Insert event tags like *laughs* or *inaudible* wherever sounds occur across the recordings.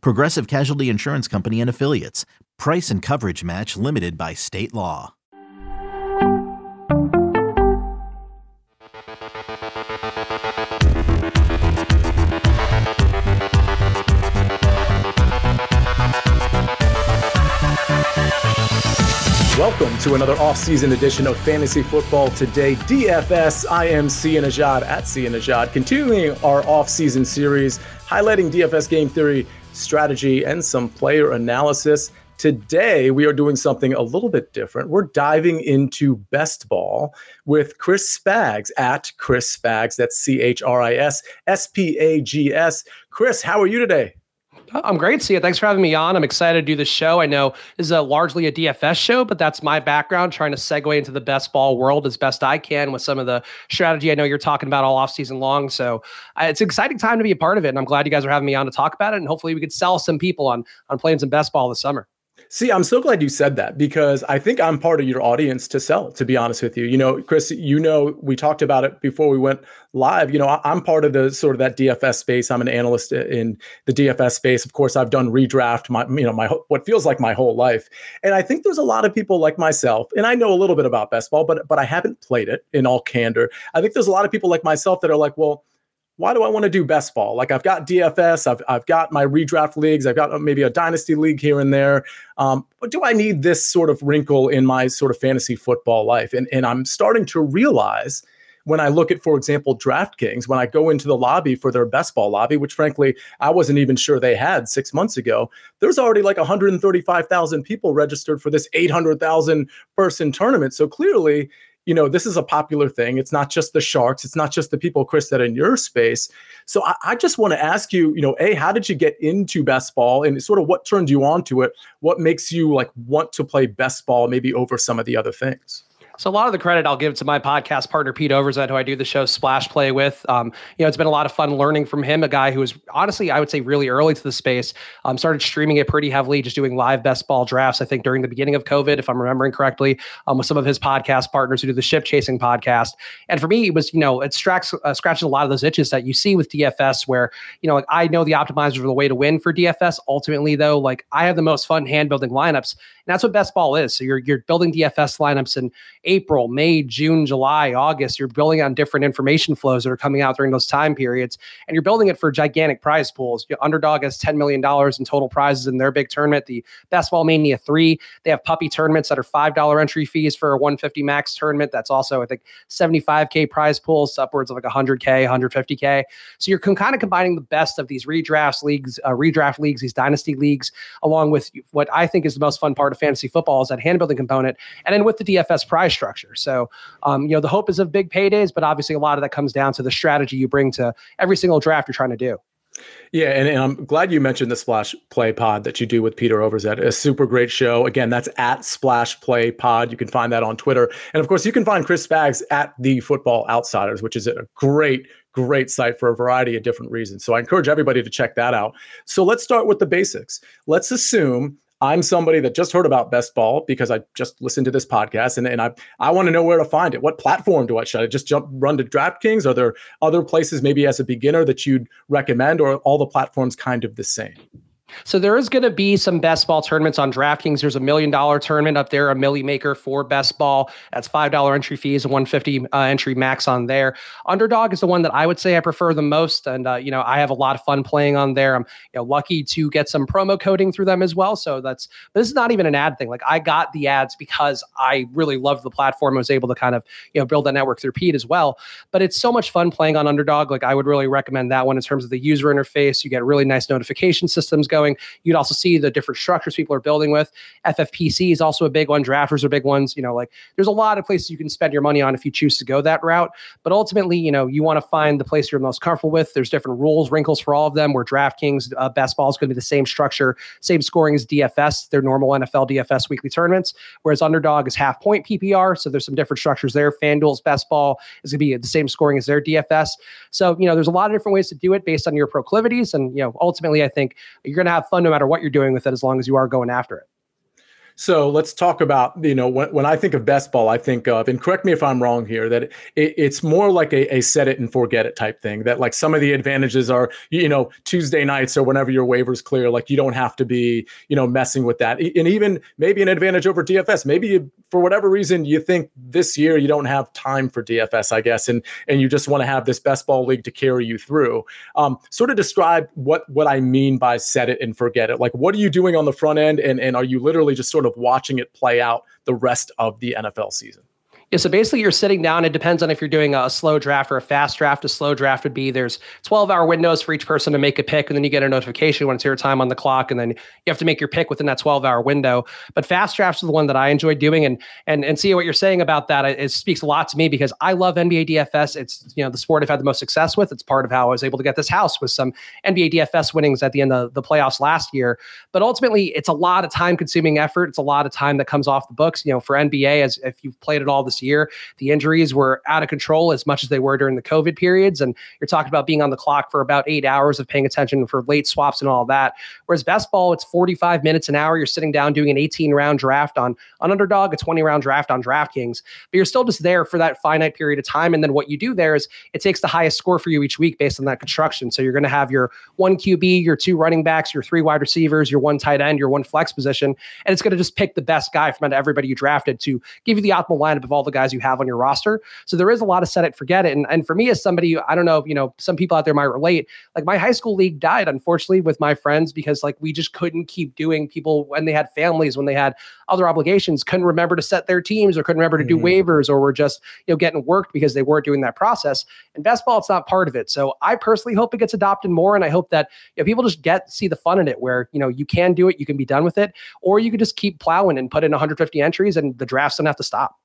Progressive Casualty Insurance Company and Affiliates. Price and coverage match limited by state law. Welcome to another off-season edition of Fantasy Football Today DFS. I am Sia Nejad at Sia Nejad, continuing our off-season series highlighting DFS game theory, strategy, and some player analysis. Today, we are doing something a little bit different. We're diving into best ball with Chris Spags at Chris Spags. That's C H R I S S P A G S. Chris, how are you today? I'm great, Sia. Thanks for having me on. I'm excited to do this show. I know this is a largely a DFS show, but that's my background, trying to segue into the best ball world as best I can with some of the strategy I know you're talking about all off season long. So uh, it's an exciting time to be a part of it. And I'm glad you guys are having me on to talk about it. And hopefully we could sell some people on on playing some best ball this summer. See, I'm so glad you said that because I think I'm part of your audience to sell, to be honest with you. You know, Chris, you know, we talked about it before we went live. You know, I'm part of the sort of that DFS space. I'm an analyst in the DFS space. Of course, I've done redraft my, you know, my what feels like my whole life. And I think there's a lot of people like myself, and I know a little bit about best ball, but but I haven't played it in all candor. I think there's a lot of people like myself that are like, well, why do I want to do best ball? Like I've got DFS, I've, I've got my redraft leagues, I've got uh, maybe a dynasty league here and there. Um, but do I need this sort of wrinkle in my sort of fantasy football life? And, and I'm starting to realize when I look at, for example, DraftKings, when I go into the lobby for their best ball lobby, which frankly, I wasn't even sure they had six months ago, there's already like 135,000 people registered for this 800,000 person tournament. So clearly, you know, this is a popular thing. It's not just the sharks. It's not just the people, Chris, that in your space. So I, I just want to ask you, you know, A, how did you get into best ball and sort of what turned you on to it? What makes you like want to play best ball maybe over some of the other things? So a lot of the credit I'll give to my podcast partner Pete Overzet, who I do the show Splash Play with. Um, you know, it's been a lot of fun learning from him. A guy who was honestly, I would say, really early to the space. Um, started streaming it pretty heavily, just doing live best ball drafts. I think during the beginning of COVID, if I'm remembering correctly, um, with some of his podcast partners who do the Ship Chasing podcast. And for me, it was you know it scratches uh, scratches a lot of those itches that you see with DFS, where you know like I know the optimizers are the way to win for DFS. Ultimately, though, like I have the most fun hand building lineups, and that's what best ball is. So you're you're building DFS lineups in April, May, June, July, August. You're building on different information flows that are coming out during those time periods, and you're building it for gigantic prize pools. Your underdog has $10 million in total prizes in their big tournament. The Best Ball Mania 3, they have puppy tournaments that are $5 entry fees for a 150 max tournament. That's also, I think, 75K prize pools, upwards of like 100K, 150K. So you're kind of combining the best of these redrafts leagues, uh, redraft leagues, these dynasty leagues, along with what I think is the most fun part of fantasy football is that hand building component. And then with the DFS prize structure. So, um, you know, the hope is of big paydays, but obviously a lot of that comes down to the strategy you bring to every single draft you're trying to do. Yeah, and, and, I'm glad you mentioned the Splash Play Pod that you do with Peter Overzet. A super great show. Again, that's at Splash Play Pod. You can find that on Twitter, and of course, you can find Chris Spags at the Football Outsiders, which is a great, great site for a variety of different reasons. So I encourage everybody to check that out. So let's start with the basics. Let's assume I'm somebody that just heard about best ball because I just listened to this podcast and, and I I want to know where to find it. What platform do I should I just jump run to DraftKings? Are there other places maybe as a beginner that you'd recommend or all the platforms kind of the same? So there is going to be some best ball tournaments on DraftKings. There's a million dollar tournament up there, a milli maker for best ball. That's five dollar entry fees, a 150 uh, entry max on there. Underdog is the one that I would say I prefer the most, and uh, you know I have a lot of fun playing on there. I'm you know lucky to get some promo coding through them as well. So that's this is not even an ad thing. Like I got the ads because I really loved the platform. I was able to kind of you know build that network through Pete as well. But it's so much fun playing on Underdog. Like I would really recommend that one in terms of the user interface. You get really nice notification systems going going. You'd also see the different structures people are building with. FFPC is also a big one. Drafters are big ones. You know, like there's a lot of places you can spend your money on if you choose to go that route. But ultimately, you know, you want to find the place you're most comfortable with. There's different rules, wrinkles for all of them. Where DraftKings uh, best ball is going to be the same structure, same scoring as DFS, their normal NFL DFS weekly tournaments. Whereas Underdog is half point PPR, so there's some different structures there. FanDuel's best ball is going to be the same scoring as their DFS. So you know, there's a lot of different ways to do it based on your proclivities, and you know, ultimately, I think you're going to have fun no matter what you're doing with it, as long as you are going after it. So let's talk about, you know, when, when I think of best ball, I think of, and correct me if I'm wrong here, that it, it's more like a, a, set it and forget it type thing. That like some of the advantages are, you know, Tuesday nights or whenever your waivers clear, like you don't have to be, you know, messing with that. And even maybe an advantage over DFS. Maybe you, for whatever reason you think this year you don't have time for DFS, I guess, and and you just want to have this best ball league to carry you through. Um, sort of describe what what I mean by set it and forget it. Like, what are you doing on the front end, and and are you literally just sort of watching it play out the rest of the NFL season? Yeah, so basically you're sitting down. It depends on if you're doing a slow draft or a fast draft. A slow draft would be there's 12 hour windows for each person to make a pick, and then you get a notification when it's your time on the clock, and then you have to make your pick within that 12 hour window. But fast drafts are the one that I enjoy doing, and and and see what you're saying about that. It, it speaks a lot to me because I love NBA DFS. It's you know the sport I've had the most success with. It's part of how I was able to get this house with some NBA DFS winnings at the end of the playoffs last year. But ultimately, it's a lot of time consuming effort. It's a lot of time that comes off the books. You know, for NBA, as if you've played it all this year. The injuries were out of control as much as they were during the COVID periods. And you're talking about being on the clock for about eight hours of paying attention for late swaps and all that. Whereas best ball, it's 45 minutes an hour. You're sitting down doing an 18 round draft on, on underdog, a 20 round draft on DraftKings, but you're still just there for that finite period of time. And then what you do there is it takes the highest score for you each week based on that construction. So you're going to have your one QB, your two running backs, your three wide receivers, your one tight end, your one flex position. And it's going to just pick the best guy from everybody you drafted to give you the optimal lineup of all the guys you have on your roster. So there is a lot of set it, forget it. And, and for me, as somebody, I don't know, you know, some people out there might relate. Like my high school league died, unfortunately, with my friends because like we just couldn't keep doing people when they had families, when they had other obligations, couldn't remember to set their teams or couldn't remember to do mm-hmm. waivers or were just, you know, getting worked because they weren't doing that process. And best ball, it's not part of it. So I personally hope it gets adopted more. And I hope that you know, people just get see the fun in it where, you know, you can do it, you can be done with it, or you could just keep plowing and put in 150 entries and the drafts don't have to stop.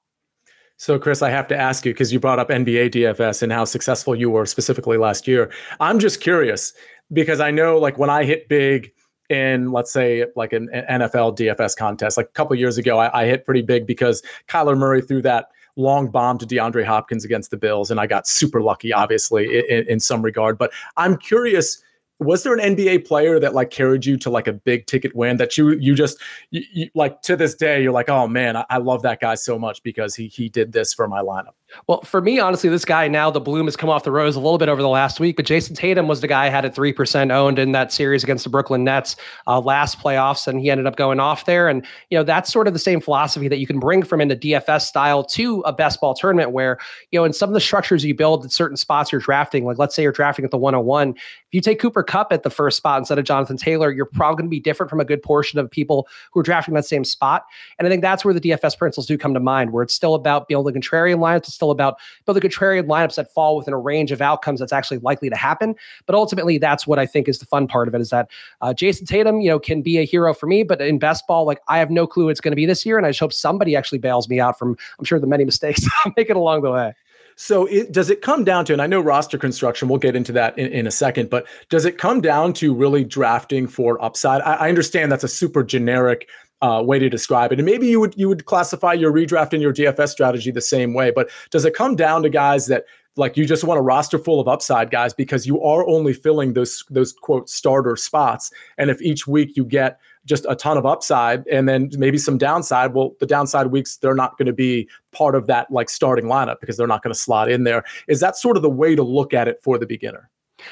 So, Chris, I have to ask you because you brought up NBA DFS and how successful you were specifically last year. I'm just curious because I know, like, when I hit big in, let's say, like an, NFL DFS contest, like a couple years ago, I, I hit pretty big because Kyler Murray threw that long bomb to DeAndre Hopkins against the Bills, and I got super lucky, obviously, in, in some regard. But I'm curious was there an NBA player that like carried you to like a big ticket win that you you just you, you, like to this day you're like oh man I, I, love that guy so much because he he did this for my lineup. Well, for me, honestly, this guy now the bloom has come off the rose a little bit over the last week. But Jayson Tatum was the guy I had at three percent owned in that series against the Brooklyn Nets uh, last playoffs, and he ended up going off there. And you know that's sort of the same philosophy that you can bring from in the DFS style to a best ball tournament, where you know in some of the structures you build at certain spots you're drafting, like let's say you're drafting at the 101. If you take Cooper Kupp at the first spot instead of Jonathan Taylor, you're probably going to be different from a good portion of people who are drafting that same spot. And I think that's where the DFS principles do come to mind, where it's still about building contrarian lineups, it's still about building the contrarian lineups that fall within a range of outcomes that's actually likely to happen. But ultimately, that's what I think is the fun part of it is that uh, Jayson Tatum, you know, can be a hero for me, but in best ball, like I have no clue it's going to be this year, and I just hope somebody actually bails me out from I'm sure the many mistakes *laughs* I'm making along the way. So it, does it come down to, and I know roster construction, we'll get into that in, in a second, but does it come down to really drafting for upside? I, I understand that's a super generic uh, way to describe it. And maybe you would you would classify your redraft and your DFS strategy the same way. But does it come down to guys that like you just want a roster full of upside guys because you are only filling those those quote starter spots. And if each week you get just a ton of upside and then maybe some downside, well, the downside weeks they're not going to be part of that like starting lineup because they're not going to slot in there. Is that sort of the way to look at it for the beginner?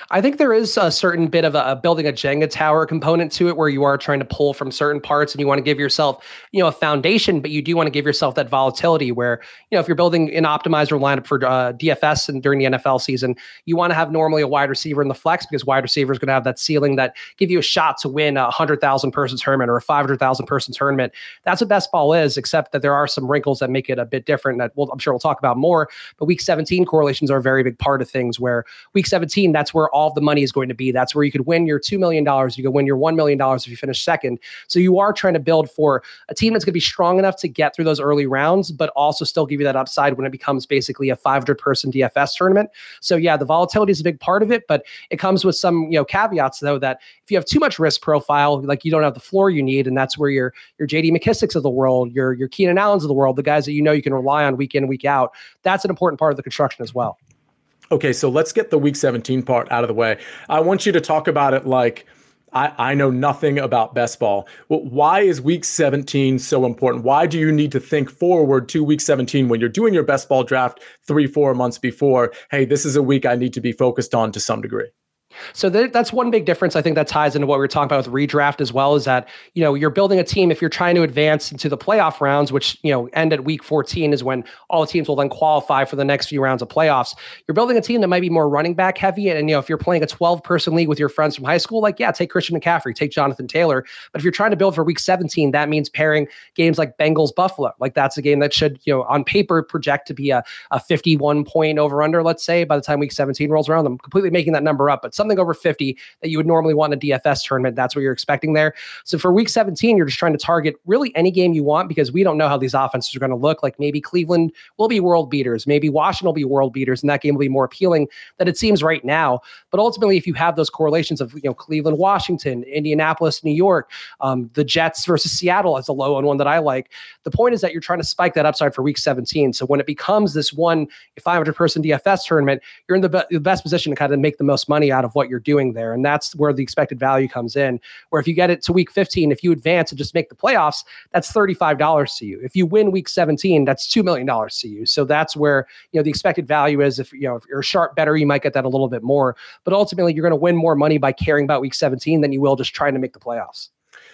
I think there is a certain bit of a, a, building a Jenga tower component to it where you are trying to pull from certain parts and you want to give yourself, you know, a foundation, but you do want to give yourself that volatility where, you know, if you're building an optimizer lineup for uh, DFS and during the NFL season, you want to have normally a wide receiver in the flex because wide receiver is going to have that ceiling that give you a shot to win a 100,000 person tournament or a 500,000 person tournament. That's what best ball is, except that there are some wrinkles that make it a bit different that we'll, I'm sure we'll talk about more. But week 17 correlations are a very big part of things where week 17, that's where all the money is going to be. That's where you could win your $2 million. You could win your $1 million if you finish second. So you are trying to build for a team that's going to be strong enough to get through those early rounds, but also still give you that upside when it becomes basically a 500 person DFS tournament. So yeah, the volatility is a big part of it, but it comes with some, you know, caveats though, that if you have too much risk profile, like you don't have the floor you need, and that's where your, your JD McKissicks of the world, your, your Keenan Allens of the world, the guys that you know you can rely on week in, week out, that's an important part of the construction as well. Okay, so let's get the week 17 part out of the way. I want you to talk about it like I, I know nothing about best ball. Well, why is week 17 so important? Why do you need to think forward to week 17 when you're doing your best ball draft three, four months before? Hey, this is a week I need to be focused on to some degree. So th- that's one big difference. I think that ties into what we are talking about with redraft as well. Is that you know you're building a team if you're trying to advance into the playoff rounds, which you know end at week 14 is when all the teams will then qualify for the next few rounds of playoffs. You're building a team that might be more running back heavy, and, and you know if you're playing a 12 person league with your friends from high school, like yeah, take Christian McCaffrey, take Jonathan Taylor. But if you're trying to build for week 17, that means pairing games like Bengals Buffalo. Like that's a game that should you know on paper project to be a, a 51 point over under, let's say by the time week 17 rolls around. I'm completely making that number up, but something over 50 that you would normally want in a DFS tournament. That's what you're expecting there. So for week 17, you're just trying to target really any game you want because we don't know how these offenses are going to look. Like maybe Cleveland will be world beaters, maybe Washington will be world beaters, and that game will be more appealing than it seems right now. But ultimately, if you have those correlations of you know Cleveland, Washington, Indianapolis, New York, um, the Jets versus Seattle as a low and one that I like. The point is that you're trying to spike that upside for week 17. So when it becomes this one 500 person DFS tournament, you're in the, be- the best position to kind of make the most money out of what you're doing there. And that's where the expected value comes in. Where if you get it to week 15, if you advance and just make the playoffs, that's $35 to you. If you win week 17, that's $2 million to you. So that's where, you know, the expected value is if, you know, if you're a sharp better, you might get that a little bit more. But ultimately, you're going to win more money by caring about week 17 than you will just trying to make the playoffs.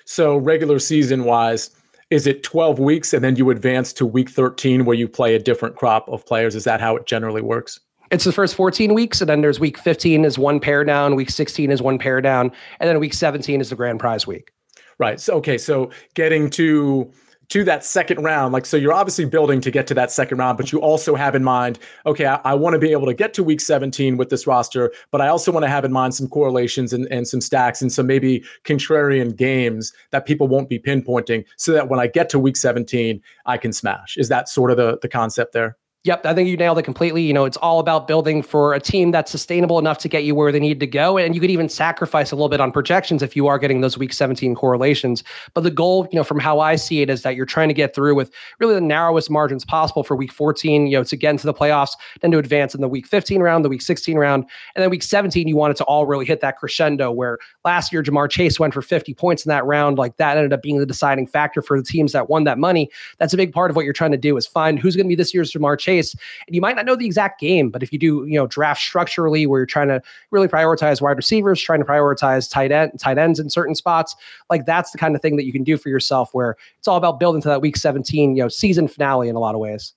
So regular season wise, is it 12 weeks and then you advance to week 13 where you play a different crop of players? Is that how it generally works? It's the first 14 weeks, and then there's week 15 is one pair down, week 16 is one pair down, and then week 17 is the grand prize week. Right. So okay, so getting to to that second round, like so you're obviously building to get to that second round, but you also have in mind, okay, I, I want to be able to get to week 17 with this roster, but I also want to have in mind some correlations and, and some stacks and some maybe contrarian games that people won't be pinpointing so that when I get to week 17, I can smash. Is that sort of the, the concept there? Yep, I think you nailed it completely. You know, it's all about building for a team that's sustainable enough to get you where they need to go. And you could even sacrifice a little bit on projections if you are getting those week 17 correlations. But the goal, you know, from how I see it is that you're trying to get through with really the narrowest margins possible for week 14, you know, to get into the playoffs, then to advance in the week 15 round, the week 16 round. And then week 17, you want it to all really hit that crescendo where last year Ja'Marr Chase went for 50 points in that round. Like that ended up being the deciding factor for the teams that won that money. That's a big part of what you're trying to do is find who's going to be this year's Ja'Marr Chase Chase. And you might not know the exact game, but if you do, you know, draft structurally where you're trying to really prioritize wide receivers, trying to prioritize tight end, tight ends in certain spots, like that's the kind of thing that you can do for yourself where it's all about building to that week 17, you know, season finale in a lot of ways.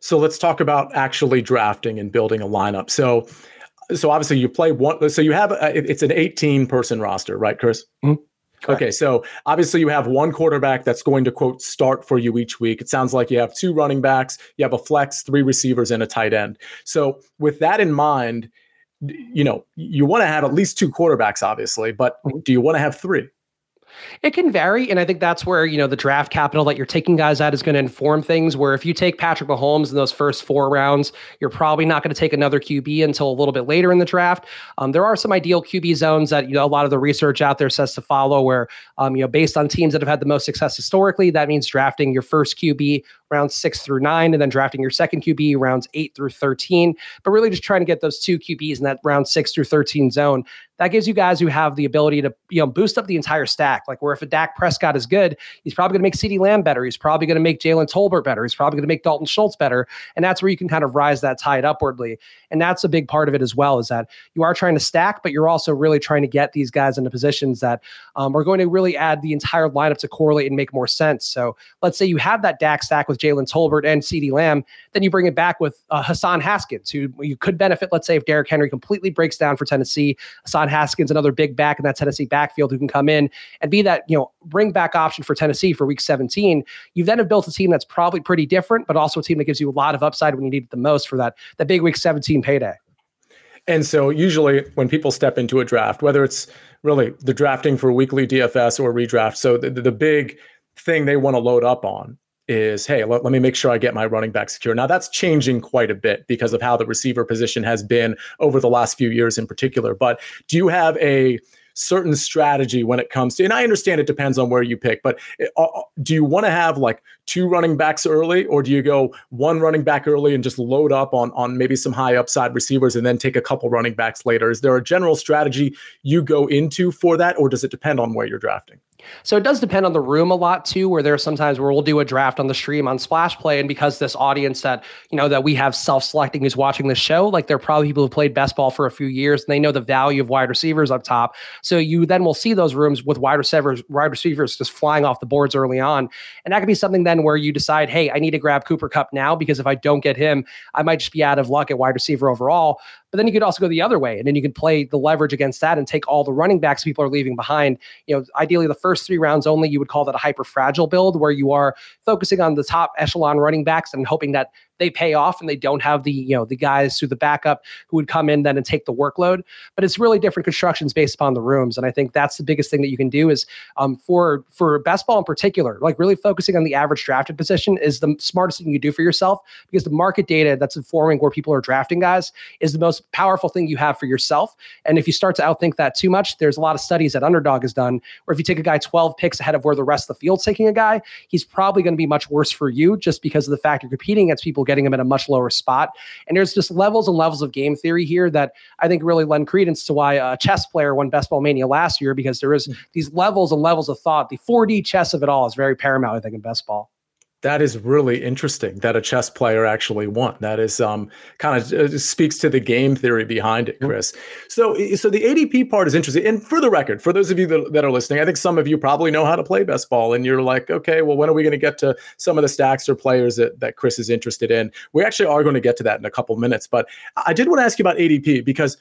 So let's talk about actually drafting and building a lineup. So so obviously you play one so you have a, it's an 18 person roster, right, Chris? Mm-hmm. Correct. Okay, so obviously you have one quarterback that's going to quote start for you each week. It sounds like you have two running backs, you have a flex, three receivers, and a tight end. So with that in mind, you know you want to have at least two quarterbacks, obviously, but mm-hmm. do you want to have three? It can vary, and I think that's where you know the draft capital that you're taking guys at is going to inform things. Where if you take Patrick Mahomes in those first four rounds, you're probably not going to take another QB until a little bit later in the draft. Um, there are some ideal QB zones that you know a lot of the research out there says to follow, where um, you know based on teams that have had the most success historically, that means drafting your first QB rounds six through nine, and then drafting your second QB rounds eight through 13. But really just trying to get those two QBs in that round six through 13 zone. That gives you guys who have the ability to you know boost up the entire stack. Like where if a Dak Prescott is good, he's probably going to make CeeDee Lamb better. He's probably going to make Jalen Tolbert better. He's probably going to make Dalton Schultz better. And that's where you can kind of rise that tide upwardly. And that's a big part of it as well, is that you are trying to stack, but you're also really trying to get these guys into positions that um, are going to really add the entire lineup to correlate and make more sense. So let's say you have that Dak stack with Jalen Tolbert and CeeDee Lamb, then you bring it back with uh, Hassan Haskins, who you could benefit, let's say, if Derrick Henry completely breaks down for Tennessee. Hassan Haskins, another big back in that Tennessee backfield who can come in and be that, you know, bring back option for Tennessee for week 17. You've then have built a team that's probably pretty different, but also a team that gives you a lot of upside when you need it the most for that, that big week 17 payday. And so usually when people step into a draft, whether it's really the drafting for weekly DFS or redraft, so the, the big thing they want to load up on is hey, let, let me make sure I get my running back secure. Now that's changing quite a bit because of how the receiver position has been over the last few years in particular. But do you have a certain strategy when it comes to and i understand it depends on where you pick but uh, uh, do you want to have like two running backs early or do you go one running back early and just load up on on maybe some high upside receivers and then take a couple running backs later is there a general strategy you go into for that or does it depend on where you're drafting so it does depend on the room a lot too, where there are sometimes where we'll do a draft on the stream on Splash Play. And because this audience that, you know, that we have self-selecting who's watching the show, like they're probably people who played best ball for a few years and they know the value of wide receivers up top. So you then will see those rooms with wide receivers, wide receivers just flying off the boards early on. And that could be something then where you decide, hey, I need to grab Cooper Kupp now because if I don't get him, I might just be out of luck at wide receiver overall. But then you could also go the other way, and then you can play the leverage against that and take all the running backs people are leaving behind. You know, ideally the first three rounds only, you would call that a hyper fragile build where you are focusing on the top echelon running backs and hoping that they pay off and they don't have the you know the guys through the backup who would come in then and take the workload. But it's really different constructions based upon the rooms, and I think that's the biggest thing that you can do is um, for for best ball in particular, like really focusing on the average drafted position is the smartest thing you do for yourself because the market data that's informing where people are drafting guys is the most powerful thing you have for yourself. And if you start to outthink that too much, there's a lot of studies that Underdog has done where if you take a guy 12 picks ahead of where the rest of the field's taking a guy, he's probably going to be much worse for you just because of the fact you're competing against people getting him at a much lower spot. And there's just levels and levels of game theory here that I think really lend credence to why a chess player won Best Ball Mania last year because there is hmm. these levels and levels of thought. The 4D chess of it all is very paramount, I think, in best ball. That is really interesting that a chess player actually won. That is um, kind of uh, speaks to the game theory behind it, Chris. Mm-hmm. So, so the ADP part is interesting. And for the record, for those of you that, that, are listening, I think some of you probably know how to play best ball, and you're like, okay, well, when are we going to get to some of the stacks or players that, that Chris is interested in? We actually are going to get to that in a couple minutes. But I did want to ask you about ADP because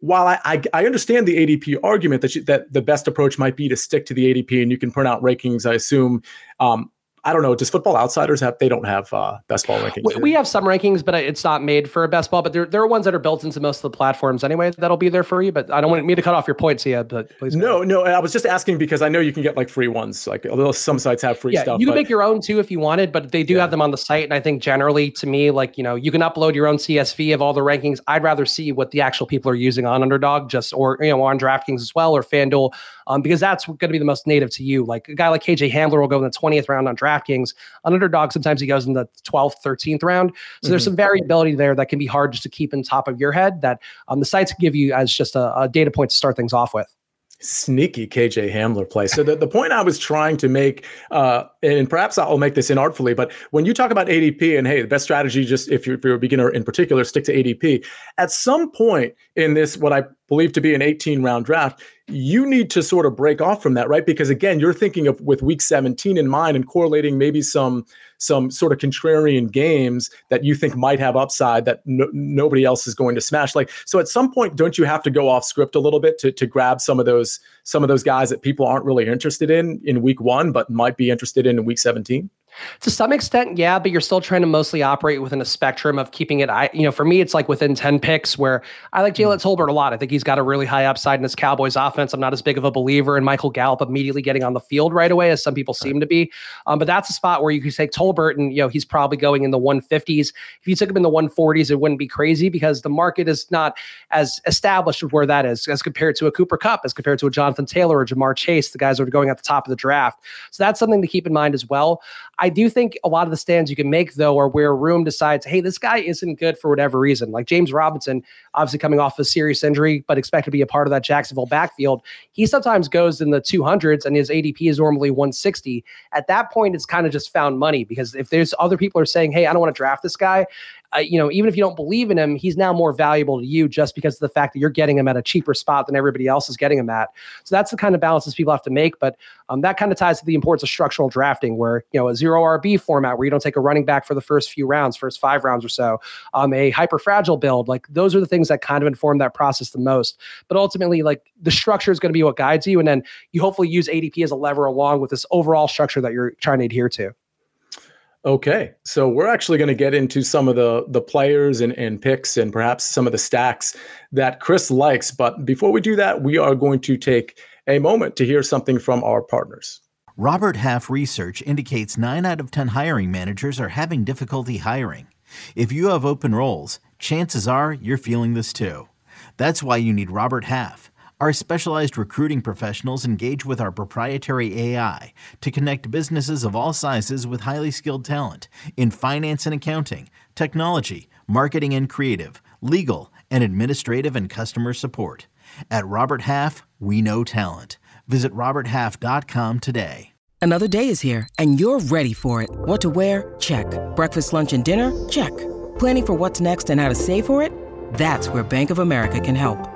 while I, I, I, understand the ADP argument that you, that the best approach might be to stick to the ADP and you can print out rankings, I assume um, I don't know. Does Football Outsiders have? They don't have uh, best ball rankings. We, we, have some rankings, but it's not made for best ball. But there, there are ones that are built into most of the platforms anyway. That'll be there for you. But I don't want me to cut off your points yet. But please. No, no. I was just asking because I know you can get like free ones. Like some sites have free yeah, stuff. You can but, make your own too if you wanted, but they do yeah. have them on the site. And I think generally, to me, like you know, you can upload your own CSV of all the rankings. I'd rather see what the actual people are using on Underdog, just or you know on DraftKings as well or FanDuel, um, because that's going to be the most native to you. Like a guy like KJ Hamler will go in the twentieth round on DraftKings. On underdog, sometimes he goes in the 12th, 13th round. So mm-hmm. there's some variability there that can be hard just to keep in top of your head that um, the sites give you as just a, a data point to start things off with sneaky KJ Hamler play. So the, the point I was trying to make, uh, and perhaps I'll make this inartfully, but when you talk about ADP and hey, the best strategy, just if you're, if you're a beginner in particular, stick to ADP. At some point in this, what I believe to be an 18 round draft, you need to sort of break off from that, right? Because again, you're thinking of with week 17 in mind and correlating maybe some some sort of contrarian games that you think might have upside that no, nobody else is going to smash. Like so, at some point, don't you have to go off script a little bit to to grab some of those some of those guys that people aren't really interested in in week one, but might be interested in in week 17? To some extent, yeah, but you're still trying to mostly operate within a spectrum of keeping it. I, you know, for me, it's like within 10 picks where I like Jalen mm. Tolbert a lot. I think he's got a really high upside in this Cowboys offense. I'm not as big of a believer in Michael Gallup immediately getting on the field right away as some people seem to be. Um, but that's a spot where you can take Tolbert and, you know, he's probably going in the 150s. If you took him in the 140s, it wouldn't be crazy because the market is not as established where that is as compared to a Cooper Kupp, as compared to a Jonathan Taylor or Ja'Marr Chase, the guys that are going at the top of the draft. So that's something to keep in mind as well. I do think a lot of the stands you can make though are where room decides, hey, this guy isn't good for whatever reason. Like James Robinson, obviously coming off a serious injury, but expected to be a part of that Jacksonville backfield. He sometimes goes in the 200s and his ADP is normally 160. At that point, it's kind of just found money because if there's other people are saying, hey, I don't want to draft this guy, uh, you know, even if you don't believe in him, he's now more valuable to you just because of the fact that you're getting him at a cheaper spot than everybody else is getting him at. So that's the kind of balances people have to make. But um, that kind of ties to the importance of structural drafting, where you know a zero RB format where you don't take a running back for the first few rounds, first five rounds or so, um, a hyper fragile build. Like those are the things that kind of inform that process the most. But ultimately, like the structure is going to be what guides you, and then you hopefully use ADP as a lever along with this overall structure that you're trying to adhere to. Okay, so we're actually going to get into some of the the players and, and picks and perhaps some of the stacks that Chris likes. But before we do that, we are going to take a moment to hear something from our partners. Robert Half research indicates 9 out of 10 hiring managers are having difficulty hiring. If you have open roles, chances are you're feeling this too. That's why you need Robert Half. Our specialized recruiting professionals engage with our proprietary AI to connect businesses of all sizes with highly skilled talent in finance and accounting, technology, marketing and creative, legal, and administrative and customer support. At Robert Half, we know talent. Visit RobertHalf.com today. Another day is here, and you're ready for it. What to wear? Check. Breakfast, lunch, and dinner? Check. Planning for what's next and how to save for it? That's where Bank of America can help.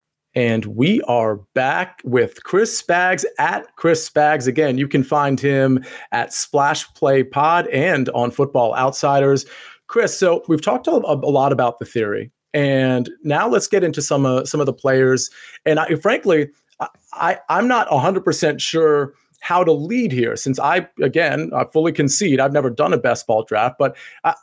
And we are back with Chris Spags at Chris Spags. Again, you can find him at Splash Play Pod and on Football Outsiders. Chris, so we've talked a, lot about the theory, and now let's get into some uh, some of the players. And I, frankly, I, I'm not 100% sure how to lead here since I, again, I fully concede I've never done a best ball draft, but I,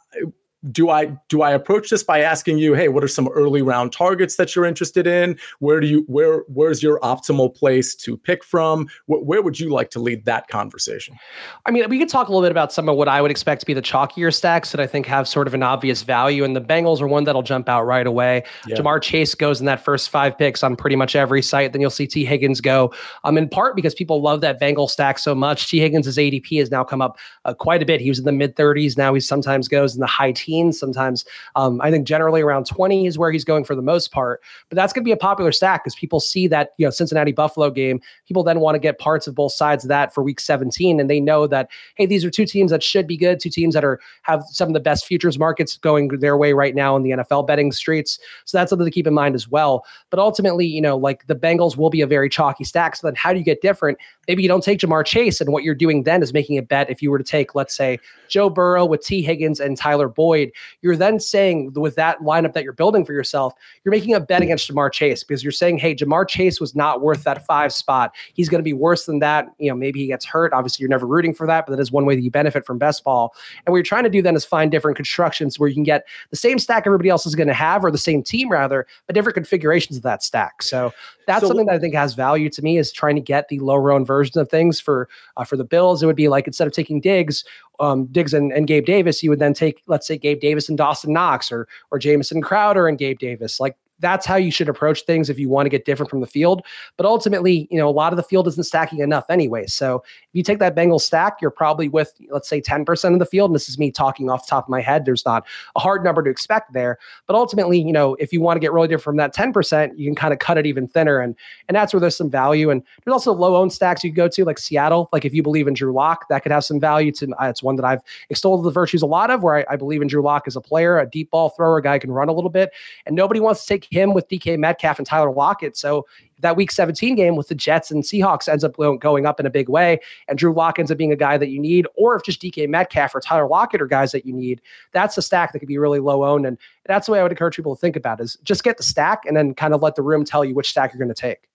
do I do I approach this by asking you, hey, what are some early round targets that you're interested in? Where do you where where's your optimal place to pick from? Where, where would you like to lead that conversation? I mean, we could talk a little bit about some of what I would expect to be the chalkier stacks that I think have sort of an obvious value, and the Bengals are one that'll jump out right away. Yeah. Ja'Marr Chase goes in that first five picks on pretty much every site. Then you'll see Tee Higgins go. Um, in part because people love that Bengal stack so much. Tee Higgins' ADP has now come up uh, quite a bit. He was in the mid 30s. Now he sometimes goes in the high teens. Sometimes um, I think generally around 20 is where he's going for the most part. But that's going to be a popular stack because people see that you know Cincinnati Buffalo game. People then want to get parts of both sides of that for Week 17, and they know that hey, these are two teams that should be good, two teams that are have some of the best futures markets going their way right now in the NFL betting streets. So that's something to keep in mind as well. But ultimately, you know, like the Bengals will be a very chalky stack. So then, how do you get different? Maybe you don't take Ja'Marr Chase, and what you're doing then is making a bet. If you were to take, let's say, Joe Burrow with Tee Higgins and Tyler Boyd, you're then saying with that lineup that you're building for yourself, you're making a bet against Ja'Marr Chase because you're saying, hey, Ja'Marr Chase was not worth that five spot. He's going to be worse than that. You know, maybe he gets hurt. Obviously, you're never rooting for that, but that is one way that you benefit from best ball. And what you're trying to do then is find different constructions where you can get the same stack everybody else is going to have, or the same team rather, but different configurations of that stack. So that's so, something that I think has value to me is trying to get the lower owned version of things for uh, for the Bills. It would be like instead of taking Diggs, um, Diggs and, and Gabe Davis, you would then take let's say Gabe Davis and Dawson Knox or or Jamison Crowder and Gabe Davis. Like that's how you should approach things if you want to get different from the field. But ultimately, you know, a lot of the field isn't stacking enough anyway. So if you take that Bengal stack, you're probably with, let's say, 10% of the field. And this is me talking off the top of my head. There's not a hard number to expect there. But ultimately, you know, if you want to get really different from that 10%, you can kind of cut it even thinner. And and that's where there's some value. And there's also low owned stacks you can go to, like Seattle. Like if you believe in Drew Lock, that could have some value to uh, it's one that I've extolled the virtues a lot of, where I, I believe in Drew Lock as a player, a deep ball thrower, guy can run a little bit. And nobody wants to take him with DK Metcalf and Tyler Lockett. So that week 17 game with the Jets and Seahawks ends up going up in a big way, and Drew Lock ends up being a guy that you need, or if just DK Metcalf or Tyler Lockett are guys that you need, that's a stack that could be really low owned. And that's the way I would encourage people to think about is just get the stack and then kind of let the room tell you which stack you're going to take.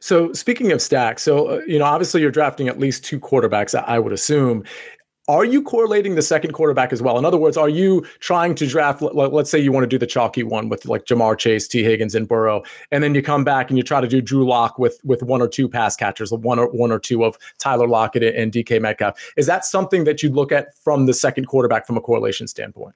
So speaking of stacks, so uh, you know obviously you're drafting at least two quarterbacks. I would assume are you correlating the second quarterback as well? In other words, are you trying to draft? Let's say you want to do the chalky one with like Ja'Marr Chase, Tee Higgins, and Burrow, and then you come back and you try to do Drew Lock with with one or two pass catchers, one or one or two of Tyler Lockett and DK Metcalf. Is that something that you look at from the second quarterback from a correlation standpoint?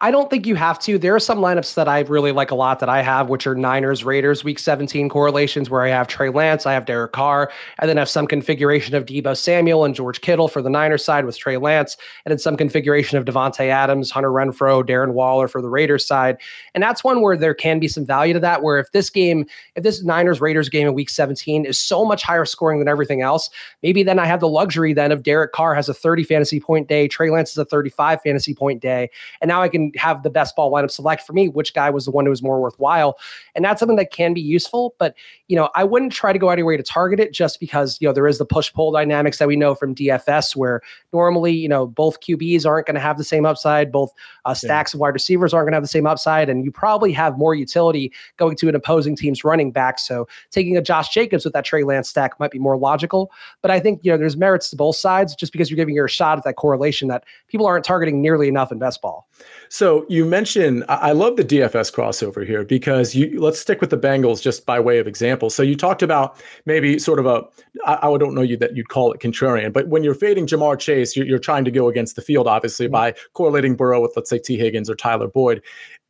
I don't think you have to. There are some lineups that I really like a lot that I have, which are Niners Raiders week 17 correlations where I have Trey Lance, I have Derek Carr, and then have some configuration of Deebo Samuel and George Kittle for the Niners side with Trey Lance, and then some configuration of Davante Adams, Hunter Renfrow, Darren Waller for the Raiders side. And that's one where there can be some value to that. Where if this game, if this Niners Raiders game in week 17 is so much higher scoring than everything else, maybe then I have the luxury then of Derek Carr has a 30 fantasy point day, Trey Lance has a 35 fantasy point day. And now I can have the best ball lineup select for me which guy was the one who was more worthwhile. And that's something that can be useful. But, you know, I wouldn't try to go out of your way to target it just because, you know, there is the push pull dynamics that we know from DFS where normally, you know, both QBs aren't going to have the same upside, both uh, stacks yeah. of wide receivers aren't going to have the same upside. And you probably have more utility going to an opposing team's running back. So taking a Josh Jacobs with that Trey Lance stack might be more logical. But I think, you know, there's merits to both sides just because you're giving your shot at that correlation that people aren't targeting nearly enough in best ball. So you mentioned, I love the DFS crossover here because you let's stick with the Bengals just by way of example. So you talked about maybe sort of a, I, I don't know you that you'd call it contrarian, but when you're fading Ja'Marr Chase, you're, you're trying to go against the field, obviously, mm-hmm. by correlating Burrow with, let's say, Tee Higgins or Tyler Boyd.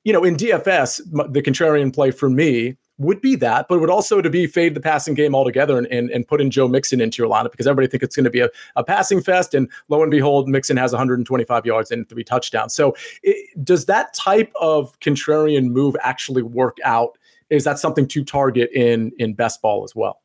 You know, in DFS, the contrarian play for me would be that, but it would also to be fade the passing game altogether and, and, and put in Joe Mixon into your lineup because everybody think it's going to be a, a passing fest. And lo and behold, Mixon has 125 yards and three touchdowns. So it, does that type of contrarian move actually work out? Is that something to target in in best ball as well?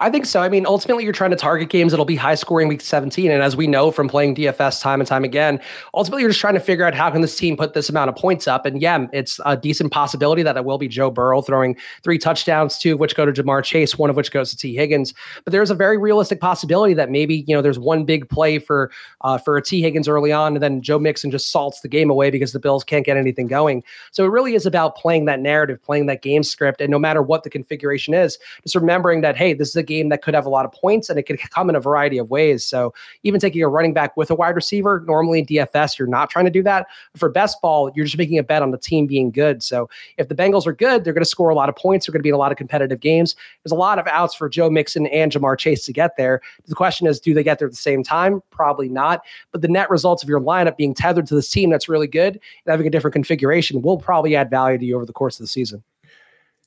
I think so. I mean, ultimately, you're trying to target games that'll be high scoring week 17. And as we know from playing DFS time and time again, ultimately, you're just trying to figure out how can this team put this amount of points up. And yeah, it's a decent possibility that it will be Joe Burrow throwing three touchdowns, two of which go to Ja'Marr Chase, one of which goes to Tee Higgins. But there's a very realistic possibility that maybe, you know, there's one big play for uh, for a Tee Higgins early on, and then Joe Mixon just salts the game away because the Bills can't get anything going. So it really is about playing that narrative, playing that game script. And no matter what the configuration is, just remembering that, hey, this is a game that could have a lot of points and it could come in a variety of ways. So even taking a running back with a wide receiver, normally in DFS, you're not trying to do that. For best ball, you're just making a bet on the team being good. So if the Bengals are good, they're going to score a lot of points. They're going to be in a lot of competitive games. There's a lot of outs for Joe Mixon and Ja'Marr Chase to get there. The question is, do they get there at the same time? Probably not. But the net results of your lineup being tethered to this team that's really good and having a different configuration will probably add value to you over the course of the season.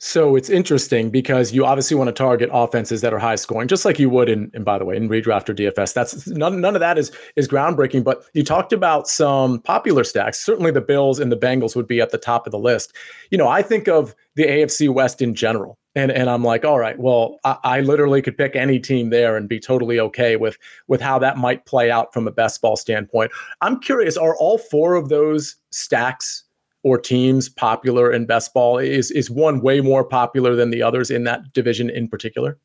So it's interesting because you obviously want to target offenses that are high scoring, just like you would in, and by the way, in redraft or DFS. That's none, none of that is is groundbreaking. But you talked about some popular stacks. Certainly the Bills and the Bengals would be at the top of the list. You know, I think of the AFC West in general. And, and I'm like, all right, well, I, I literally could pick any team there and be totally okay with with how that might play out from a best ball standpoint. I'm curious, are all four of those stacks or teams popular in best ball? Is is one way more popular than the others in that division in particular?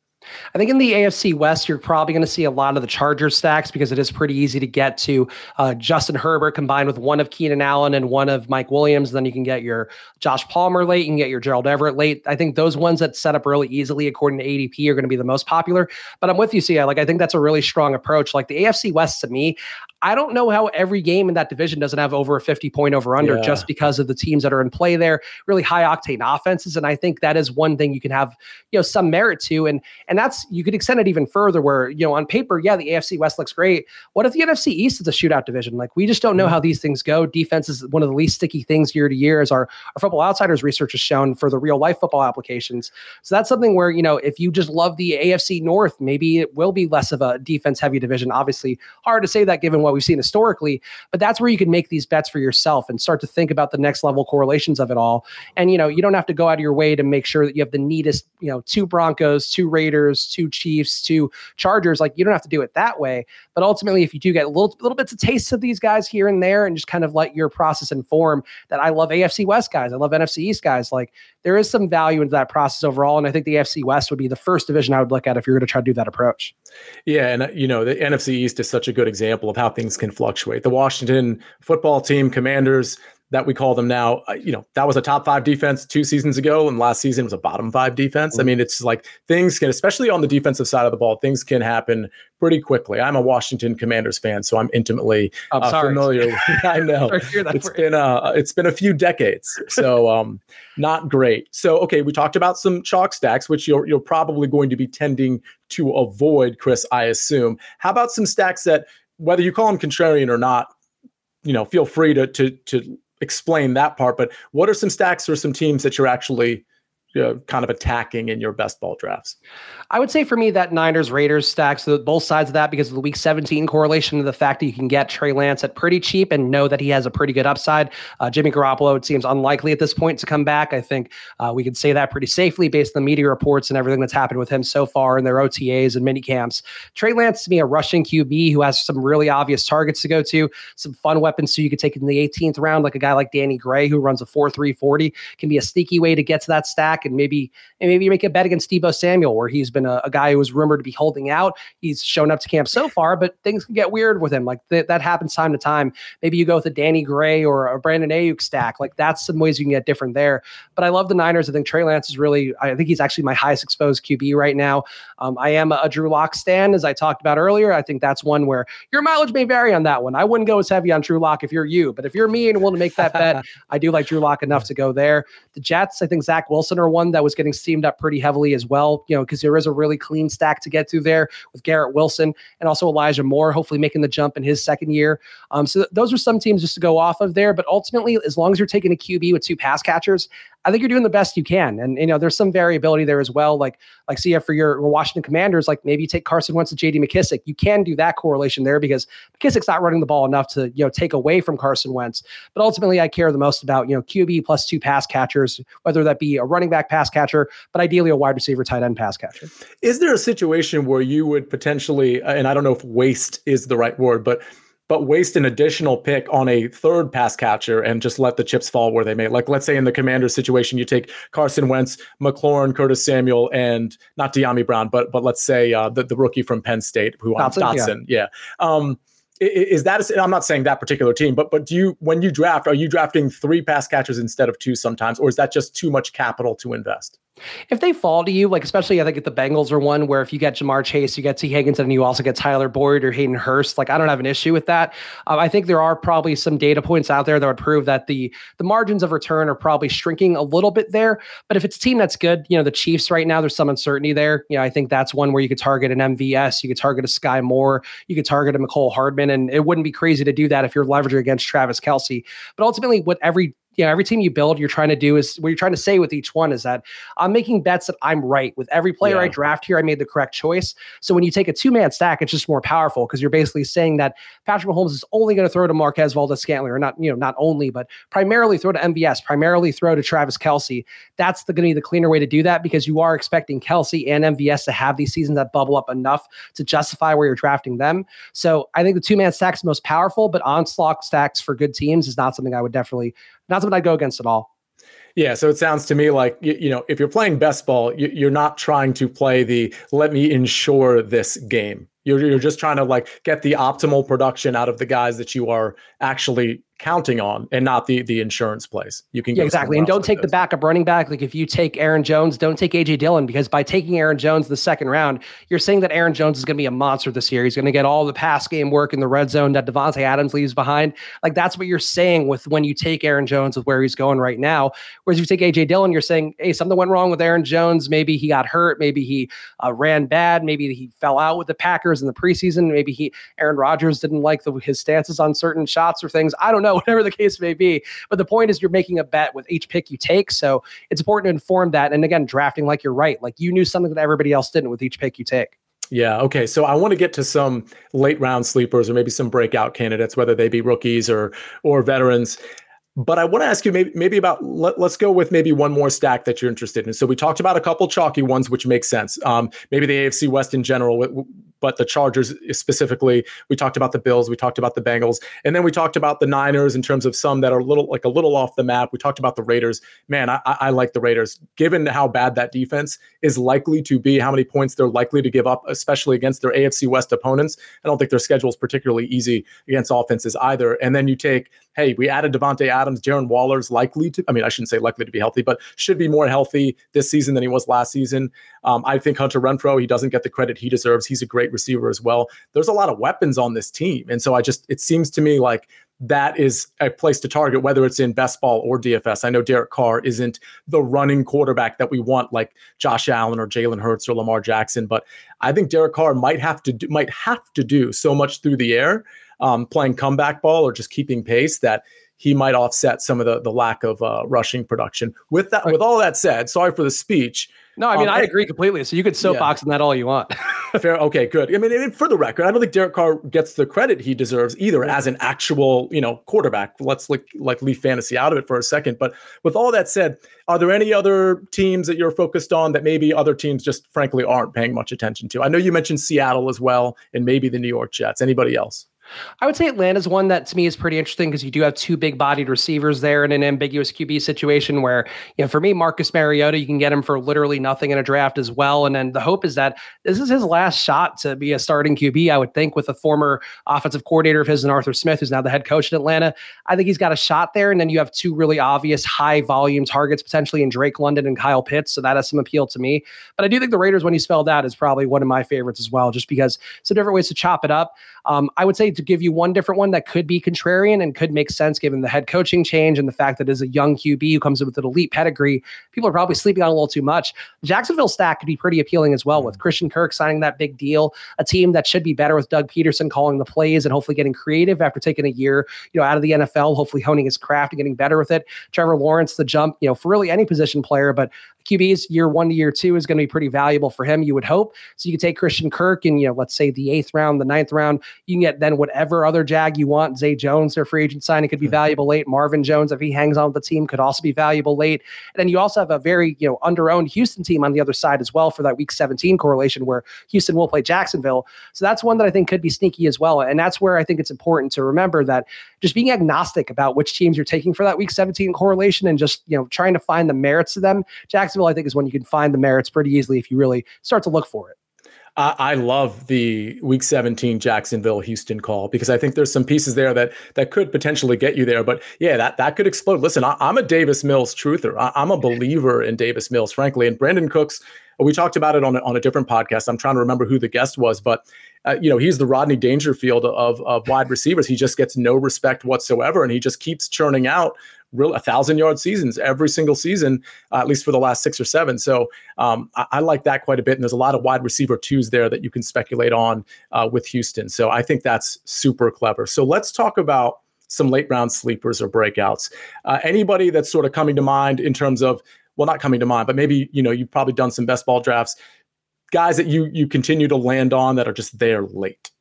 I think in the AFC West, you're probably going to see a lot of the Charger stacks because it is pretty easy to get to uh, Justin Herbert combined with one of Keenan Allen and one of Mike Williams. Then you can get your Josh Palmer late, you can get your Gerald Everett late. I think those ones that set up really easily according to ADP are going to be the most popular. But I'm with you, Sia. Like I think that's a really strong approach. Like the AFC West to me, I don't know how every game in that division doesn't have over a 50 point over under yeah. just because of the teams that are in play there, really high octane offenses. And I think that is one thing you can have, you know, some merit to. And and that's you could extend it even further where, you know, on paper, yeah, the AFC West looks great. What if the NFC East is a shootout division? Like we just don't know mm-hmm. how these things go. Defense is one of the least sticky things year to year, as our, our football outsiders research has shown for the real life football applications. So that's something where, you know, if you just love the AFC North, maybe it will be less of a defense heavy division. Obviously, hard to say that given what what we've seen historically. But that's where you can make these bets for yourself and start to think about the next level correlations of it all. And you know, you don't have to go out of your way to make sure that you have the neatest, you know, two Broncos, two Raiders, two Chiefs, two Chargers. Like you don't have to do it that way. But ultimately, if you do get little little bits of tastes of these guys here and there, and just kind of let your process inform that I love AFC West guys, I love NFC East guys. Like there is some value into that process overall. And I think the AFC West would be the first division I would look at if you're going to try to do that approach. Yeah, and uh, you know the NFC East is such a good example of how things can fluctuate. The Washington football team, Commanders, that we call them now, uh, you know, that was a top five defense two seasons ago, and last season was a bottom five defense. Mm-hmm. I mean, it's like things can, especially on the defensive side of the ball, things can happen pretty quickly. I'm a Washington Commanders fan, so I'm intimately I'm uh, familiar. With, *laughs* I know *laughs* it's been a it's been a few decades, so um, not great. So okay, we talked about some chalk stacks, which you're you're probably going to be tending to avoid, Chris. I assume. How about some stacks that, whether you call them contrarian or not, you know, feel free to to to explain that part. But what are some stacks or some teams that you're actually kind of attacking in your best ball drafts? I would say for me that Niners Raiders stacks both sides of that because of the week 17 correlation to the fact that you can get Trey Lance at pretty cheap and know that he has a pretty good upside. Uh, Jimmy Garoppolo it seems unlikely at this point to come back. I think uh, we can say that pretty safely based on the media reports and everything that's happened with him so far in their OTAs and mini camps. Trey Lance to me a rushing QB who has some really obvious targets to go to, some fun weapons so you could take in the 18th round like a guy like Danny Gray who runs a 4-3-40 can be a sneaky way to get to that stack and maybe and maybe you make a bet against Deebo Samuel where he's been a, a, guy who was rumored to be holding out. He's shown up to camp so far, but things can get weird with him. Like th- that happens time to time. Maybe you go with a Danny Gray or a Brandon Aiyuk stack. Like that's some ways you can get different there. But I love the Niners. I think Trey Lance is really, I think he's actually my highest exposed QB right now. Um, I am a, a Drew Lock stand, as I talked about earlier. I think that's one where your mileage may vary on that one. I wouldn't go as heavy on Drew Lock if you're you, but if you're me and willing to make that bet, *laughs* I do like Drew Lock enough to go there. The Jets, I think Zach Wilson one that was getting steamed up pretty heavily as well, you know, because there is a really clean stack to get through there with Garrett Wilson and also Elijah Moore, hopefully making the jump in his second year. Um, so th- those are some teams just to go off of there. But ultimately, as long as you're taking a QB with two pass catchers, I think you're doing the best you can. And you know, there's some variability there as well. Like, like see if for your Washington Commanders, like maybe you take Carson Wentz to JD McKissic. You can do that correlation there because McKissic's not running the ball enough to, you know, take away from Carson Wentz. But ultimately, I care the most about, you know, QB plus two pass catchers, whether that be a running back pass catcher, but ideally a wide receiver tight end pass catcher. Is there a situation where you would potentially, uh, and I don't know if waste is the right word, but but waste an additional pick on a third pass catcher and just let the chips fall where they may. Like, let's say in the Commanders situation, you take Carson Wentz, McLaurin, Curtis Samuel, and not Dyami Brown, but but let's say uh, the the rookie from Penn State, who Dotson, Dotson, yeah. yeah. Um, is that a, I'm not saying that particular team, but but do you when you draft, are you drafting three pass catchers instead of two sometimes, or is that just too much capital to invest? If they fall to you, like especially I think if the Bengals are one where if you get Ja'Marr Chase, you get Tee Higgins, and you also get Tyler Boyd or Hayden Hurst. Like I don't have an issue with that. Um, I think there are probably some data points out there that would prove that the the margins of return are probably shrinking a little bit there. But if it's a team that's good, you know the Chiefs right now, there's some uncertainty there. You know I think that's one where you could target an MVS, you could target a Sky Moore, you could target a Mecole Hardman, and it wouldn't be crazy to do that if you're leveraging against Travis Kelce. But ultimately, what every you know, every team you build, you're trying to do is what you're trying to say with each one is that I'm making bets that I'm right with every player yeah. I draft here. I made the correct choice. So when you take a two man stack, it's just more powerful because you're basically saying that Patrick Mahomes is only going to throw to Marquez Valdes-Scantling, or not, you know, not only, but primarily throw to MVS, primarily throw to Travis Kelce. That's going to be the cleaner way to do that because you are expecting Kelce and MVS to have these seasons that bubble up enough to justify where you're drafting them. So I think the two man stack is most powerful, but onslaught stacks for good teams is not something I would definitely not something I'd go against at all. Yeah, so it sounds to me like you, you know if you're playing best ball, you, are not trying to play the let me ensure this game. You're you're just trying to like get the optimal production out of the guys that you are actually counting on and not the the insurance place. You can yeah, exactly. And don't take the backup running back. Like if you take Aaron Jones, don't take AJ Dillon because by taking Aaron Jones the second round, you're saying that Aaron Jones is going to be a monster this year. He's going to get all the pass game work in the red zone that Davante Adams leaves behind. Like that's what you're saying with when you take Aaron Jones with where he's going right now. Whereas if you take AJ Dillon, you're saying, hey, something went wrong with Aaron Jones. Maybe he got hurt. Maybe he uh, ran bad. Maybe he fell out with the Packers in the preseason. Maybe he Aaron Rodgers didn't like the, his stances on certain shots or things. I don't know. *laughs* Whatever the case may be. But the point is, you're making a bet with each pick you take. So it's important to inform that. And again, drafting like you're right. Like you knew something that everybody else didn't with each pick you take. Yeah. Okay. So I want to get to some late round sleepers or maybe some breakout candidates, whether they be rookies or or veterans. But I want to ask you maybe maybe about let, us go with maybe one more stack that you're interested in. So we talked about a couple chalky ones, which makes sense. Um, maybe the AFC West in general, but the Chargers specifically. We talked about the Bills, we talked about the Bengals, and then we talked about the Niners in terms of some that are a little like a little off the map. We talked about the Raiders. Man, I, I like the Raiders, given how bad that defense is likely to be, how many points they're likely to give up, especially against their AFC West opponents. I don't think their schedule is particularly easy against offenses either. And then you take hey, we added Davante Adams. Darren Waller's likely to, I mean, I shouldn't say likely to be healthy, but should be more healthy this season than he was last season. Um, I think Hunter Renfrow, he doesn't get the credit he deserves. He's a great receiver as well. There's a lot of weapons on this team. And so I just, it seems to me like that is a place to target, whether it's in best ball or DFS. I know Derek Carr isn't the running quarterback that we want, like Josh Allen or Jalen Hurts or Lamar Jackson, but I think Derek Carr might have to do, might have to do so much through the air um, playing comeback ball or just keeping pace that he might offset some of the the lack of uh, rushing production. With that, with all that said, sorry for the speech. No, I mean um, I agree completely. So you could soapbox yeah. on that all you want. *laughs* Fair. Okay, good. I mean, for the record, I don't think Derek Carr gets the credit he deserves either as an actual, you know, quarterback. Let's like like leave fantasy out of it for a second. But with all that said, are there any other teams that you're focused on that maybe other teams just frankly aren't paying much attention to? I know you mentioned Seattle as well, and maybe the New York Jets. Anybody else? I would say Atlanta's one that to me is pretty interesting because you do have two big bodied receivers there in an ambiguous QB situation where, you know, for me, Marcus Mariota, you can get him for literally nothing in a draft as well. And then the hope is that this is his last shot to be a starting QB, I would think, with a former offensive coordinator of his and Arthur Smith, who's now the head coach in Atlanta. I think he's got a shot there. And then you have two really obvious high volume targets potentially in Drake London and Kyle Pitts. So that has some appeal to me. But I do think the Raiders, when he spelled out, is probably one of my favorites as well, just because some different ways to chop it up. Um, I would say to give you one different one that could be contrarian and could make sense given the head coaching change and the fact that as a young QB who comes in with an elite pedigree, people are probably sleeping on a little too much. Jacksonville stack could be pretty appealing as well with mm. Christian Kirk signing that big deal, a team that should be better with Doug Pederson calling the plays and hopefully getting creative after taking a year, you know, out of the NFL, hopefully honing his craft and getting better with it. Trevor Lawrence, the jump, you know, for really any position player, but QBs year one to year two is going to be pretty valuable for him, you would hope. So you could take Christian Kirk and, you know, let's say the eighth round, the ninth round. You can get then whatever other jag you want. Zay Jones, their free agent signing, could be valuable late. Marvin Jones, if he hangs on with the team, could also be valuable late. And then you also have a very, you know, under-owned Houston team on the other side as well for that week 17 correlation where Houston will play Jacksonville. So that's one that I think could be sneaky as well. And that's where I think it's important to remember that just being agnostic about which teams you're taking for that week 17 correlation and just, you know, trying to find the merits of them. Jacksonville, I think, is when you can find the merits pretty easily if you really start to look for it. I, I love the Week 17 Jacksonville Houston call because I think there's some pieces there that that could potentially get you there. But yeah, that that could explode. Listen, I, am a Davis Mills truther. I, I'm a *laughs* believer in Davis Mills, frankly. And Brandin Cooks, we talked about it on a, on a different podcast. I'm trying to remember who the guest was, but uh, you know, he's the Rodney Dangerfield of, of wide receivers. He just gets no respect whatsoever, and he just keeps churning out real a thousand yard seasons every single season, uh, at least for the last six or seven. So um, I, I, like that quite a bit. And there's a lot of wide receiver twos there that you can speculate on uh, with Houston. So I think that's super clever. So let's talk about some late round sleepers or breakouts. Uh, anybody that's sort of coming to mind in terms of well, not coming to mind, but maybe you know you've probably done some best ball drafts. Guys that you you continue to land on that are just there late.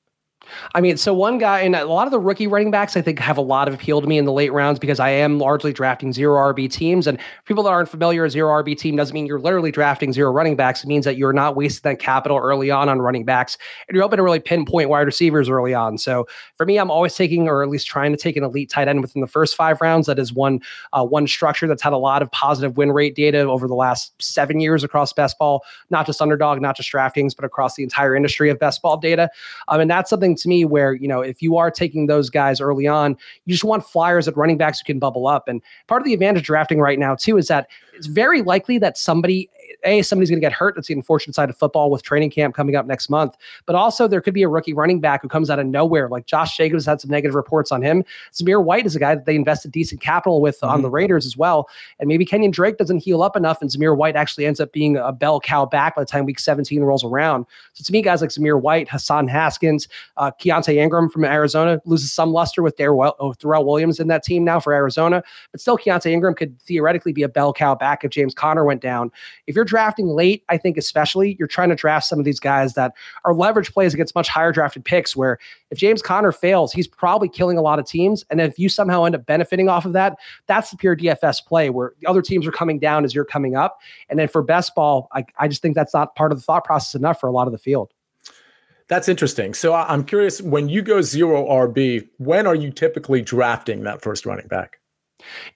I mean, so one guy and a lot of the rookie running backs, I think, have a lot of appeal to me in the late rounds because I am largely drafting zero RB teams. And people that aren't familiar, a zero RB team doesn't mean you're literally drafting zero running backs. It means that you're not wasting that capital early on on running backs, and you're hoping to really pinpoint wide receivers early on. So for me, I'm always taking, or at least trying to take, an elite tight end within the first five rounds. That is one uh, one structure that's had a lot of positive win rate data over the last seven years across best ball, not just underdog, not just DraftKings, but across the entire industry of best ball data. Um, and that's something to me where you know if you are taking those guys early on, you just want flyers at running backs who can bubble up. And part of the advantage drafting right now too is that it's very likely that somebody a somebody's going to get hurt. That's the unfortunate side of football with training camp coming up next month. But also there could be a rookie running back who comes out of nowhere. Like Josh Jacobs had some negative reports on him. Zamir White is a guy that they invested decent capital with mm-hmm. on the Raiders as well. And maybe Kenyon Drake doesn't heal up enough, and Zamir White actually ends up being a bell cow back by the time Week 17 rolls around. So to me, guys like Zamir White, Hassan Haskins, uh, Uh, Keaontay Ingram from Arizona loses some luster with their oh, Darrel Williams in that team now for Arizona. But still, Keaontay Ingram could theoretically be a bell cow back if James Conner went down. If you're drafting late, I think especially you're trying to draft some of these guys that are leverage plays against much higher drafted picks. Where if James Conner fails, he's probably killing a lot of teams, and if you somehow end up benefiting off of that, that's the pure DFS play where the other teams are coming down as you're coming up. And then for best ball, I, I just think that's not part of the thought process enough for a lot of the field. That's interesting. So I'm curious when you go zero RB, when are you typically drafting that first running back?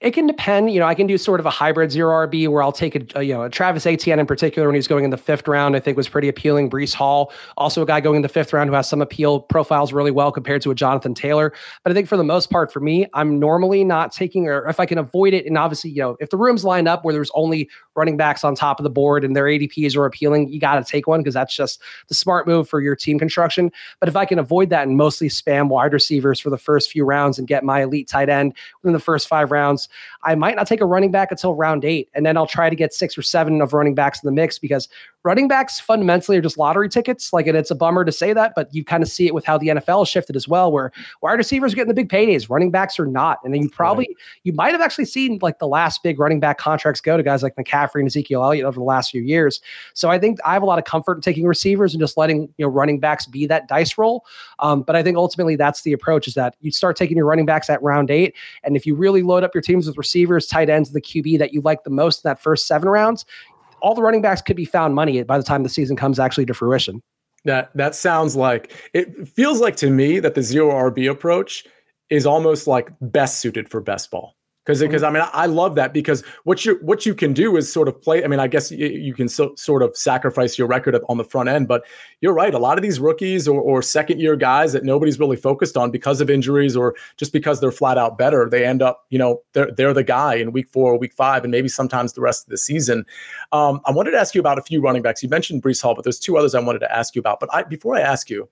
It can depend. You know, I can do sort of a hybrid zero RB where I'll take a, a, you know a Travis Etienne in particular when he's going in the fifth round. I think was pretty appealing. Breece Hall, also a guy going in the fifth round who has some appeal, profiles really well compared to a Jonathan Taylor. But I think for the most part, for me, I'm normally not taking or if I can avoid it, and obviously you know if the room's lined up where there's only running backs on top of the board and their ADPs are appealing, you got to take one because that's just the smart move for your team construction. But if I can avoid that and mostly spam wide receivers for the first few rounds and get my elite tight end within the first five rounds, I might not take a running back until round eight. And then I'll try to get six or seven of running backs in the mix because running backs fundamentally are just lottery tickets. Like, and it's a bummer to say that, but you kind of see it with how the NFL shifted as well, where wide receivers are getting the big paydays, running backs are not. And then you probably, right. you might have actually seen like the last big running back contracts go to guys like McCaffrey and Ezekiel Elliott over the last few years. So I think I have a lot of comfort in taking receivers and just letting, you know, running backs be that dice roll. Um, but I think ultimately that's the approach is that you start taking your running backs at round eight. And if you really load up your teams with receivers, tight ends, the QB that you like the most in that first seven rounds, all the running backs could be found money by the time the season comes actually to fruition. That that sounds like it feels like to me that the zero RB approach is almost like best suited for best ball because because mm-hmm. I mean I love that because what you what you can do is sort of play. I mean I guess you, you can so, sort of sacrifice your record on the front end, but you're right. A lot of these rookies or, or second year guys that nobody's really focused on because of injuries or just because they're flat out better, they end up you know they're they're the guy in week four or week five and maybe sometimes the rest of the season. Um, I wanted to ask you about a few running backs. You mentioned Breece Hall, but there's two others I wanted to ask you about. But I, before I ask you.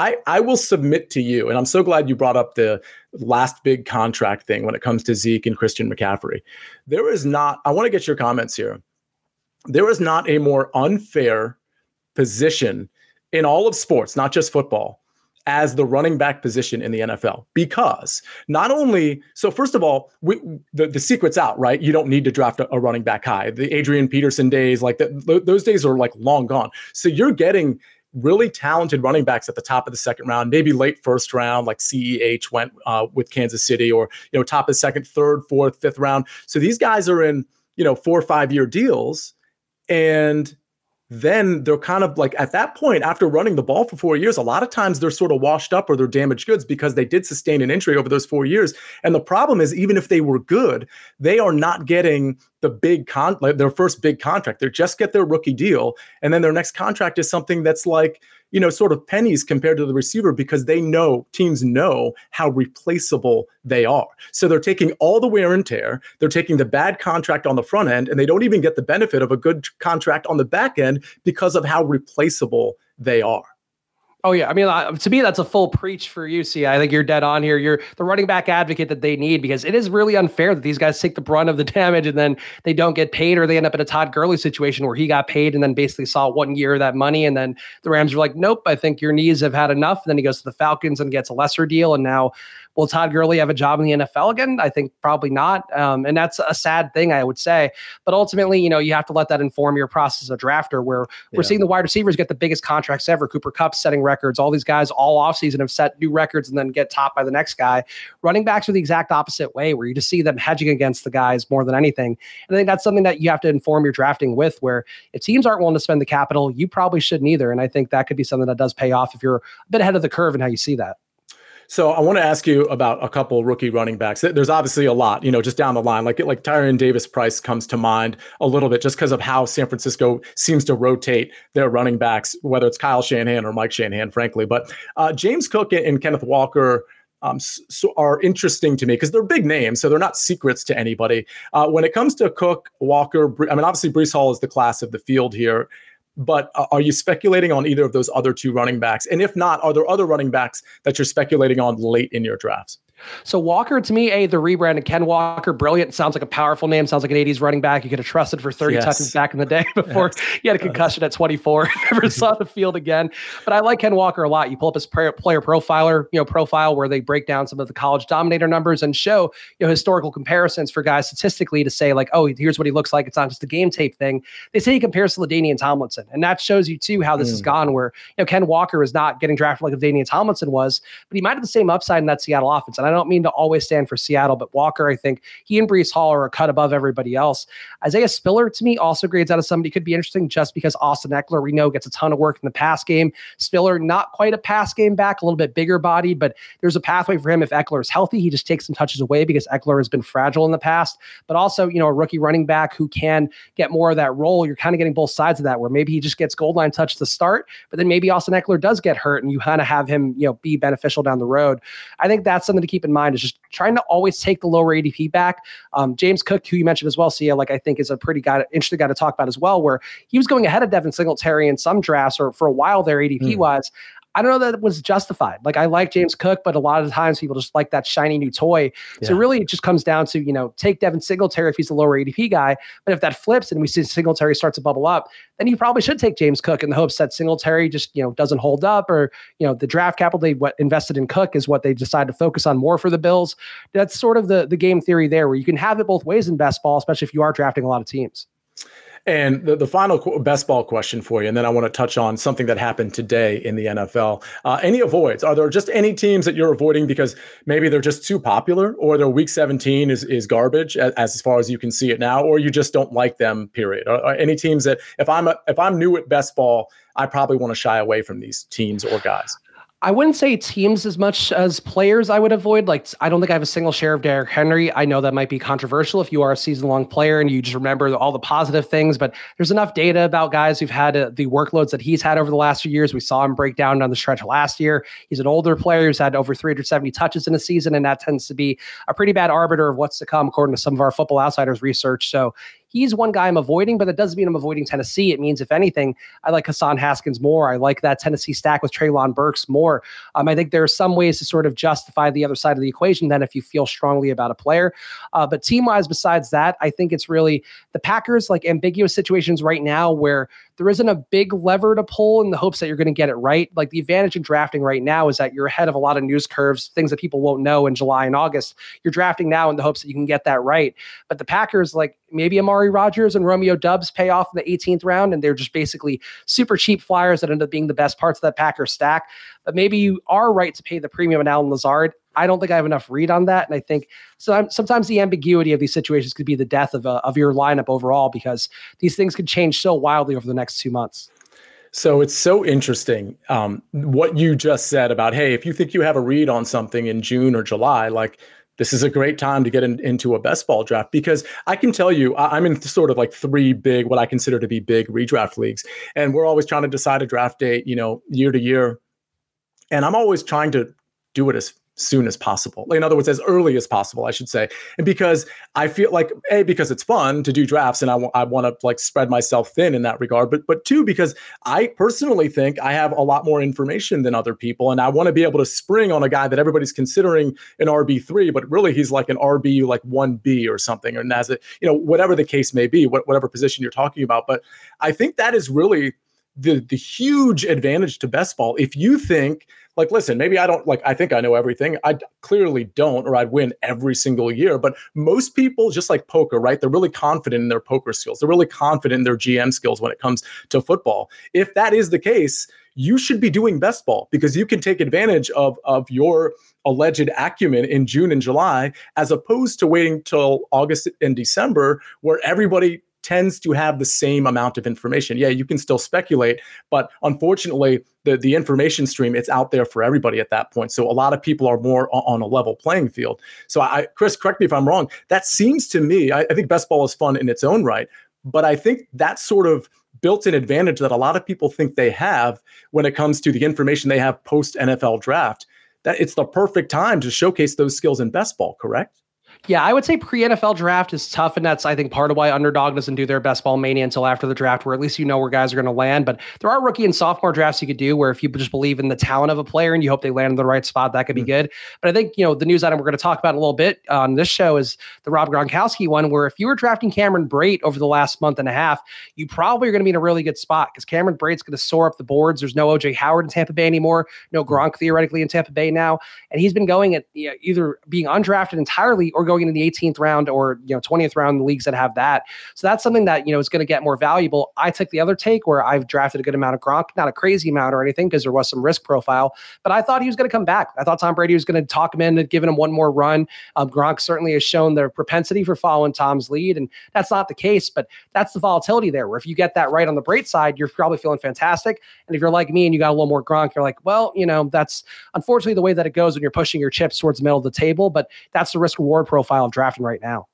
I, I will submit to you, and I'm so glad you brought up the last big contract thing when it comes to Zeke and Christian McCaffrey. There is not, I want to get your comments here. There is not a more unfair position in all of sports, not just football, as the running back position in the NFL. Because not only, so first of all, we, the, the secret's out, right? You don't need to draft a, a running back high. The Adrian Peterson days, like the, those days are like long gone. So you're getting really talented running backs at the top of the second round, maybe late first round, like CEH went uh, with Kansas City, or you know top of second, third, fourth, fifth round. So these guys are in you know four or five year deals, and then they're kind of like at that point after running the ball for four years a lot of times they're sort of washed up or they're damaged goods because they did sustain an injury over those four years. And the problem is even if they were good they are not getting the big con like their first big contract. They just get their rookie deal and then their next contract is something that's like you know, sort of pennies compared to the receiver because they know teams know how replaceable they are. So they're taking all the wear and tear, they're taking the bad contract on the front end, and they don't even get the benefit of a good contract on the back end because of how replaceable they are. Oh yeah, I mean, to me, that's a full preach for you. See, I think you're dead on here. You're the running back advocate that they need because it is really unfair that these guys take the brunt of the *laughs* damage and then they don't get paid, or they end up in a Todd Gurley situation where he got paid and then basically saw one year of that money, and then the Rams are like, "Nope, I think your knees have had enough." And then he goes to the Falcons and gets a lesser deal, and now Will Todd Gurley have a job in the NFL again? I think probably not. Um, and that's a sad thing, I would say. But ultimately, you know, you have to let that inform your process of drafter where we're seeing the wide receivers get the biggest contracts ever. Cooper Kupp setting records. All these guys all offseason have set new records and then get topped by the next guy. Running backs are the exact opposite way where you just see them hedging against the guys more than anything. And I think that's something that you have to inform your drafting with where if teams aren't willing to spend the capital, you probably shouldn't either. And I think that could be something that does pay off if you're a bit ahead of the curve in how you see that. So I want to ask you about a couple rookie running backs. There's obviously a lot, you know, just down the line. Like like Tyrion Davis Price comes to mind a little bit just because of how San Francisco seems to rotate their running backs, whether it's Kyle Shanahan or Mike Shanahan, frankly. But uh, James Cook and Kenneth Walker. Um, so are interesting to me because they're big names, so they're not secrets to anybody. Uh, when it comes to Cook, Walker, I mean, obviously Breece Hall is the class of the field here. But uh, are you speculating on either of those other two running backs? And if not, are there other running backs that you're speculating on late in your drafts? So Walker, to me, a the rebranded Ken Walker, brilliant. Sounds like a powerful name. Sounds like an '80s running back you could have trusted for 30 yes. touches back in the day *laughs* before yes. he had a concussion at 24. *laughs* Never *laughs* saw the field again. But I like Ken Walker a lot. You pull up his player profiler, you know, profile where they break down some of the college dominator numbers and show you know historical comparisons for guys statistically to say like, oh, here's what he looks like. It's not just a game tape thing. They say he compares to LaDainian Tomlinson, and that shows you too how this mm. has gone. Where you know Ken Walker is not getting drafted like LaDainian Tomlinson was, but he might have the same upside in that Seattle offense. And I don't mean to always stand for Seattle, but Walker, I think he and Breece Hall are a cut above everybody else. Isaiah Spiller, to me, also grades out of somebody could be interesting just because Austin Ekeler, we know, gets a ton of work in the pass game. Spiller, not quite a pass game back, a little bit bigger bodied, but there's a pathway for him if Ekeler is healthy. He just takes some touches away because Ekeler has been fragile in the past, but also, you know, a rookie running back who can get more of that role. You're kind of getting both sides of that, where maybe he just gets goal line touch to start, but then maybe Austin Ekeler does get hurt and you kind of have him, you know, be beneficial down the road. I think that's something to keep in mind is just trying to always take the lower ADP back. Um, James Cook, who you mentioned as well, Sia, like I think is a pretty guy, interesting guy to talk about as well, where he was going ahead of Devin Singletary in some drafts or for a while there ADP mm. wise. I don't know that it was justified. Like I like James Cook, but a lot of the times people just like that shiny new toy. Yeah. So really, it just comes down to you know take Devin Singletary if he's a lower ADP guy, but if that flips and we see Singletary starts to bubble up, then you probably should take James Cook in the hopes that Singletary just you know doesn't hold up, or you know the draft capital they what invested in Cook is what they decide to focus on more for the Bills. That's sort of the the game theory there, where you can have it both ways in best ball, especially if you are drafting a lot of teams. And the, the final best ball question for you, and then I want to touch on something that happened today in the NFL. Uh, any avoids? Are there just any teams that you're avoiding because maybe they're just too popular, or their Week 17 is is garbage as, as far as you can see it now, or you just don't like them? Period. Are, are any teams that if I'm a, if I'm new at best ball, I probably want to shy away from these teams or guys. I wouldn't say teams as much as players I would avoid. Like, I don't think I have a single share of Derrick Henry. I know that might be controversial if you are a season long player and you just remember all the positive things, but there's enough data about guys who've had uh, the workloads that he's had over the last few years. We saw him break down on the stretch last year. He's an older player who's had over 370 touches in a season, and that tends to be a pretty bad arbiter of what's to come, according to some of our football outsiders research. So He's one guy I'm avoiding, but that doesn't mean I'm avoiding Tennessee. It means, if anything, I like Hassan Haskins more. I like that Tennessee stack with Treylon Burks more. Um, I think there are some ways to sort of justify the other side of the equation than if you feel strongly about a player. Uh, but team wise, besides that, I think it's really the Packers, like ambiguous situations right now where there isn't a big lever to pull in the hopes that you're going to get it right. Like the advantage in drafting right now is that you're ahead of a lot of news curves, things that people won't know in July and August. You're drafting now in the hopes that you can get that right. But the Packers, like maybe Amari Rodgers and Romeo Doubs pay off in the 18th round, and they're just basically super cheap flyers that end up being the best parts of that Packer stack. But maybe you are right to pay the premium on Allen Lazard. I don't think I have enough read on that, and I think so. Sometimes the ambiguity of these situations could be the death of a, of your lineup overall because these things could change so wildly over the next two months. So it's so interesting um, what you just said about hey, if you think you have a read on something in June or July, like this is a great time to get in, into a best ball draft because I can tell you I, am in sort of like three big, what I consider to be big redraft leagues, and we're always trying to decide a draft date, you know, year to year, and I'm always trying to do it as soon as possible. In other words, as early as possible, I should say. And because I feel like a because it's fun to do drafts, and I, w- I want to like spread myself thin in that regard. But but two because I personally think I have a lot more information than other people, and I want to be able to spring on a guy that everybody's considering an RB three, but really he's like an RB like one B or something, or as a you know whatever the case may be, what, whatever position you're talking about. But I think that is really the the huge advantage to best ball if you think like listen maybe i don't like i think i know everything. I clearly don't or i'd win every single year but most people just like poker right? They're really confident in their poker skills. They're really confident in their gm skills when it comes to football. If that is the case you should be doing best ball because you can take advantage of of your alleged acumen in June and July as opposed to waiting till August and December where everybody tends to have the same amount of information. Yeah, you can still speculate, but unfortunately, the, the information stream, it's out there for everybody at that point. So a lot of people are more on a level playing field. So I, Chris, correct me if I'm wrong. That seems to me, I, I think best ball is fun in its own right, but I think that sort of built-in advantage that a lot of people think they have when it comes to the information they have post NFL draft, that it's the perfect time to showcase those skills in best ball, correct? Yeah, I would say pre NFL draft is tough, and that's I think part of why underdog doesn't do their best ball mania until after the draft, where at least you know where guys are going to land. But there are rookie and sophomore drafts you could do where if you just believe in the talent of a player and you hope they land in the right spot, that could be mm-hmm. good. But I think you know the news item we're going to talk about a little bit on this show is the Rob Gronkowski one, where if you were drafting Cameron Brate over the last month and a half, you probably are going to be in a really good spot because Cameron Brate's going to soar up the boards. There's no OJ Howard in Tampa Bay anymore, no mm-hmm. Gronk theoretically in Tampa Bay now, and he's been going at you know, either being undrafted entirely or going into the 18th round or you know 20th round in leagues that have that. So that's something that you know is going to get more valuable. I took the other take where I've drafted a good amount of Gronk, not a crazy amount or anything because there was some risk profile, but I thought he was going to come back. I thought Tom Brady was going to talk him into giving him one more run. Um, Gronk certainly has shown their propensity for following Tom's lead, and that's not the case. But that's the volatility there. Where if you get that right on the Brate side, you're probably feeling fantastic. And if you're like me and you got a little more Gronk, you're like, well, you know, that's unfortunately the way that it goes when you're pushing your chips towards the middle of the table. But that's the risk reward profile of drafting right now.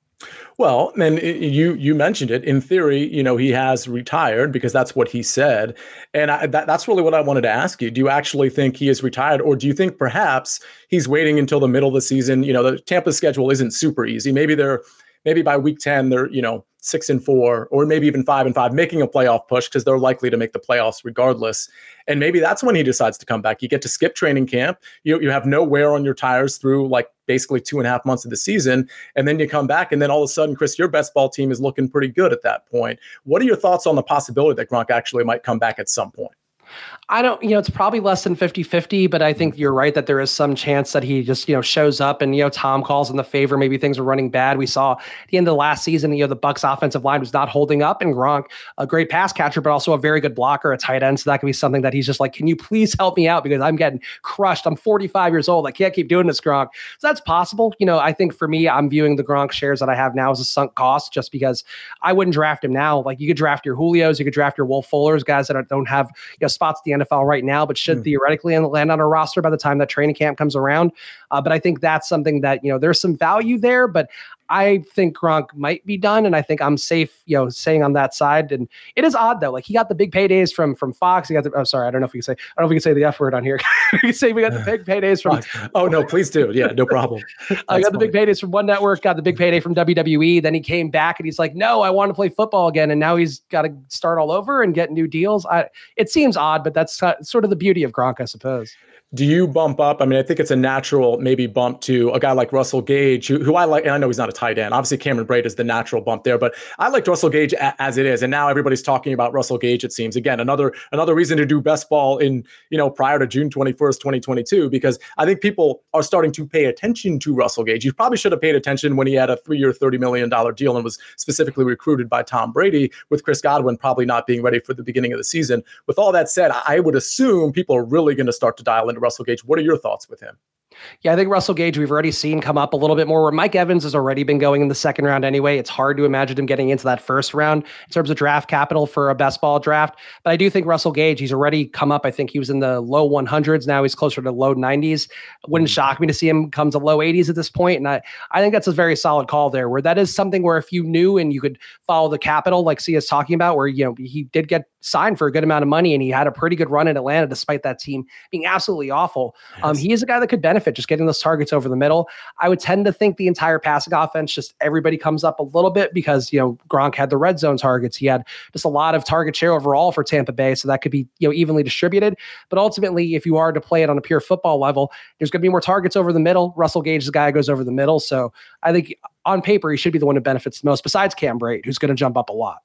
Well, and you you mentioned it. In theory, you know, he has retired because that's what he said, and I, that, that's really what I wanted to ask you. Do you actually think he is retired, or do you think perhaps he's waiting until the middle of the season? You know, the Tampa schedule isn't super easy. Maybe they're maybe by week ten they're you know six and four, or maybe even five and five, making a playoff push because they're likely to make the playoffs regardless. And maybe that's when he decides to come back. You get to skip training camp. You, you have no wear on your tires through like basically two and a half months of the season. And then you come back, and then all of a sudden, Chris, your best ball team is looking pretty good at that point. What are your thoughts on the possibility that Gronk actually might come back at some point? I don't, you know, it's probably less than 50 50, but I think you're right that there is some chance that he just, you know, shows up and, you know, Tom calls in the favor. Maybe things are running bad. We saw at the end of the last season, you know, the Bucs offensive line was not holding up and Gronk, a great pass catcher, but also a very good blocker, a tight end. So that could be something that he's just like, can you please help me out because I'm getting crushed. I'm 45 years old. I can't keep doing this, Gronk. So that's possible. You know, I think for me, I'm viewing the Gronk shares that I have now as a sunk cost just because I wouldn't draft him now. Like you could draft your Julios, you could draft your Wolf Fullers, guys that don't have, you know, spots at the NFL right now, but should mm. theoretically land on a roster by the time that training camp comes around. Uh, but I think that's something that, you know, there's some value there, but I think Gronk might be done, and I think I'm safe, you know, saying on that side. And it is odd though, like he got the big paydays from from Fox. He got the. Oh, sorry, I don't know if we can say. I don't know if we can say the F word on here. *laughs* we can say we got the big *sighs* paydays from. oh no, please do. Yeah, no problem. *laughs* I got the big paydays from one network. Got the big payday from WWE. Then he came back and he's like, "No, I want to play football again." And now he's got to start all over and get new deals. I. It seems odd, but that's sort of the beauty of Gronk, I suppose do you bump up? I mean, I think it's a natural maybe bump to a guy like Russell Gage, who, who I like, and I know he's not a tight end. Obviously, Cameron Brate is the natural bump there, but I liked Russell Gage a, as it is, and now everybody's talking about Russell Gage. It seems again another another reason to do best ball in you know prior to June twenty first, twenty twenty two, because I think people are starting to pay attention to Russell Gage. You probably should have paid attention when he had a three year, thirty million dollar deal and was specifically recruited by Tom Brady, with Chris Godwin probably not being ready for the beginning of the season. With all that said, I would assume people are really going to start to dial into Russell Gage. What are your thoughts with him? Yeah, I think Russell Gage, we've already seen come up a little bit more where Mike Evans has already been going in the second round anyway. It's hard to imagine him getting into that first round in terms of draft capital for a best ball draft. But I do think Russell Gage, he's already come up. I think he was in the low 100s. Now he's closer to low 90s. Wouldn't mm-hmm. shock me to see him come to low 80s at this point. And I, I think that's a very solid call there, where that is something where if you knew and you could follow the capital, like C is talking about, where, you know, he did get signed for a good amount of money and he had a pretty good run in Atlanta despite that team being absolutely awful. Um, yes. Um, he is a guy that could benefit just getting those targets over the middle. I would tend to think the entire passing offense, just everybody comes up a little bit because, you know, Gronk had the red zone targets. He had just a lot of target share overall for Tampa Bay. So that could be, you know, evenly distributed. But ultimately, if you are to play it on a pure football level, there's going to be more targets over the middle. Russell Gage is the guy who goes over the middle. So I think on paper, he should be the one who benefits the most besides Cam Brate, who's going to jump up a lot.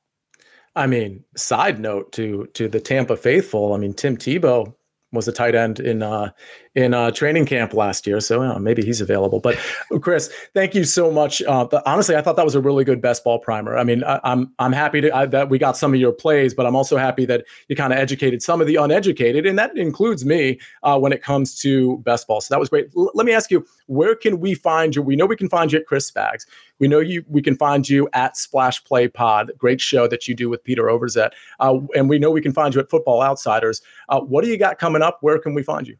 I mean, side note to to the Tampa faithful. I mean, Tim Tebow was a tight end in uh, in uh, training camp last year, so uh, maybe he's available. But Chris, thank you so much. Uh, honestly, I thought that was a really good best ball primer. I mean, I, am I'm, I'm happy to, I, that we got some of your plays, but I'm also happy that you kind of educated some of the uneducated, and that includes me uh, when it comes to best ball. So that was great. L- let me ask you, where can we find you? We know we can find you at Chris Spags. We know you. We can find you at Splash Play Pod, great show that you do with Peter Overzet, uh, and we know we can find you at Football Outsiders. Uh, what do you got coming up? Where can we find you?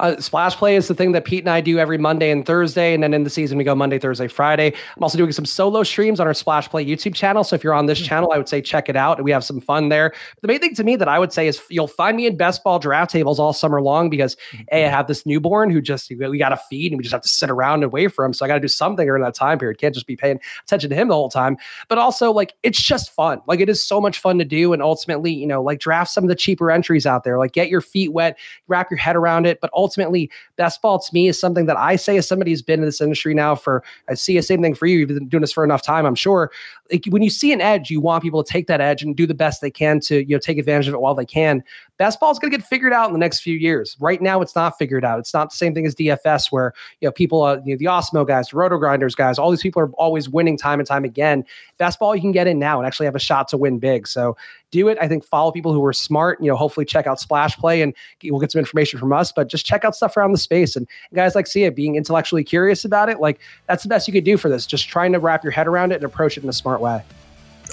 Uh, splash play is the thing that Pete and I do every Monday and Thursday, and then in the season we go Monday, Thursday, Friday. I'm also doing some solo streams on our Splash Play YouTube channel. So if you're on this mm-hmm. channel, I would say check it out. We have some fun there. But the main thing to me that I would say is you'll find me in best ball draft tables all summer long because mm-hmm. a I have this newborn who just we got to feed and we just have to sit around and wait for him. So I got to do something during that time period. Can't just be paying attention to him the whole time. But also like it's just fun. Like it is so much fun to do, and ultimately, you know, like draft some of the cheaper entries out there. Like get your feet wet, wrap your head around it, but ultimately best ball to me is something that I say as somebody who's been in this industry now for, I see the same thing for you. You've been doing this for enough time, I'm sure. Like when you see an edge, you want people to take that edge and do the best they can to, you know, take advantage of it while they can. Best ball is going to get figured out in the next few years. Right now, it's not figured out. It's not the same thing as DFS where, you know, people, uh, you know, the Awesemo guys, the Roto Grinders guys, all these people are always winning time and time again. Best ball, you can get in now and actually have a shot to win big. So do it. I think follow people who are smart. You know, hopefully check out Splash Play and we'll get some information from us. But just check out stuff around the space and guys like see it being intellectually curious about it. Like that's the best you could do for this. Just trying to wrap your head around it and approach it in a smart way.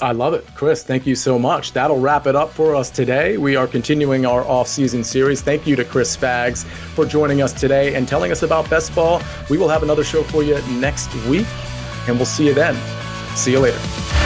I love it. Chris, thank you so much. That'll wrap it up for us today. We are continuing our off-season series. Thank you to Chris Spags for joining us today and telling us about best ball. We will have another show for you next week, and we'll see you then. See you later.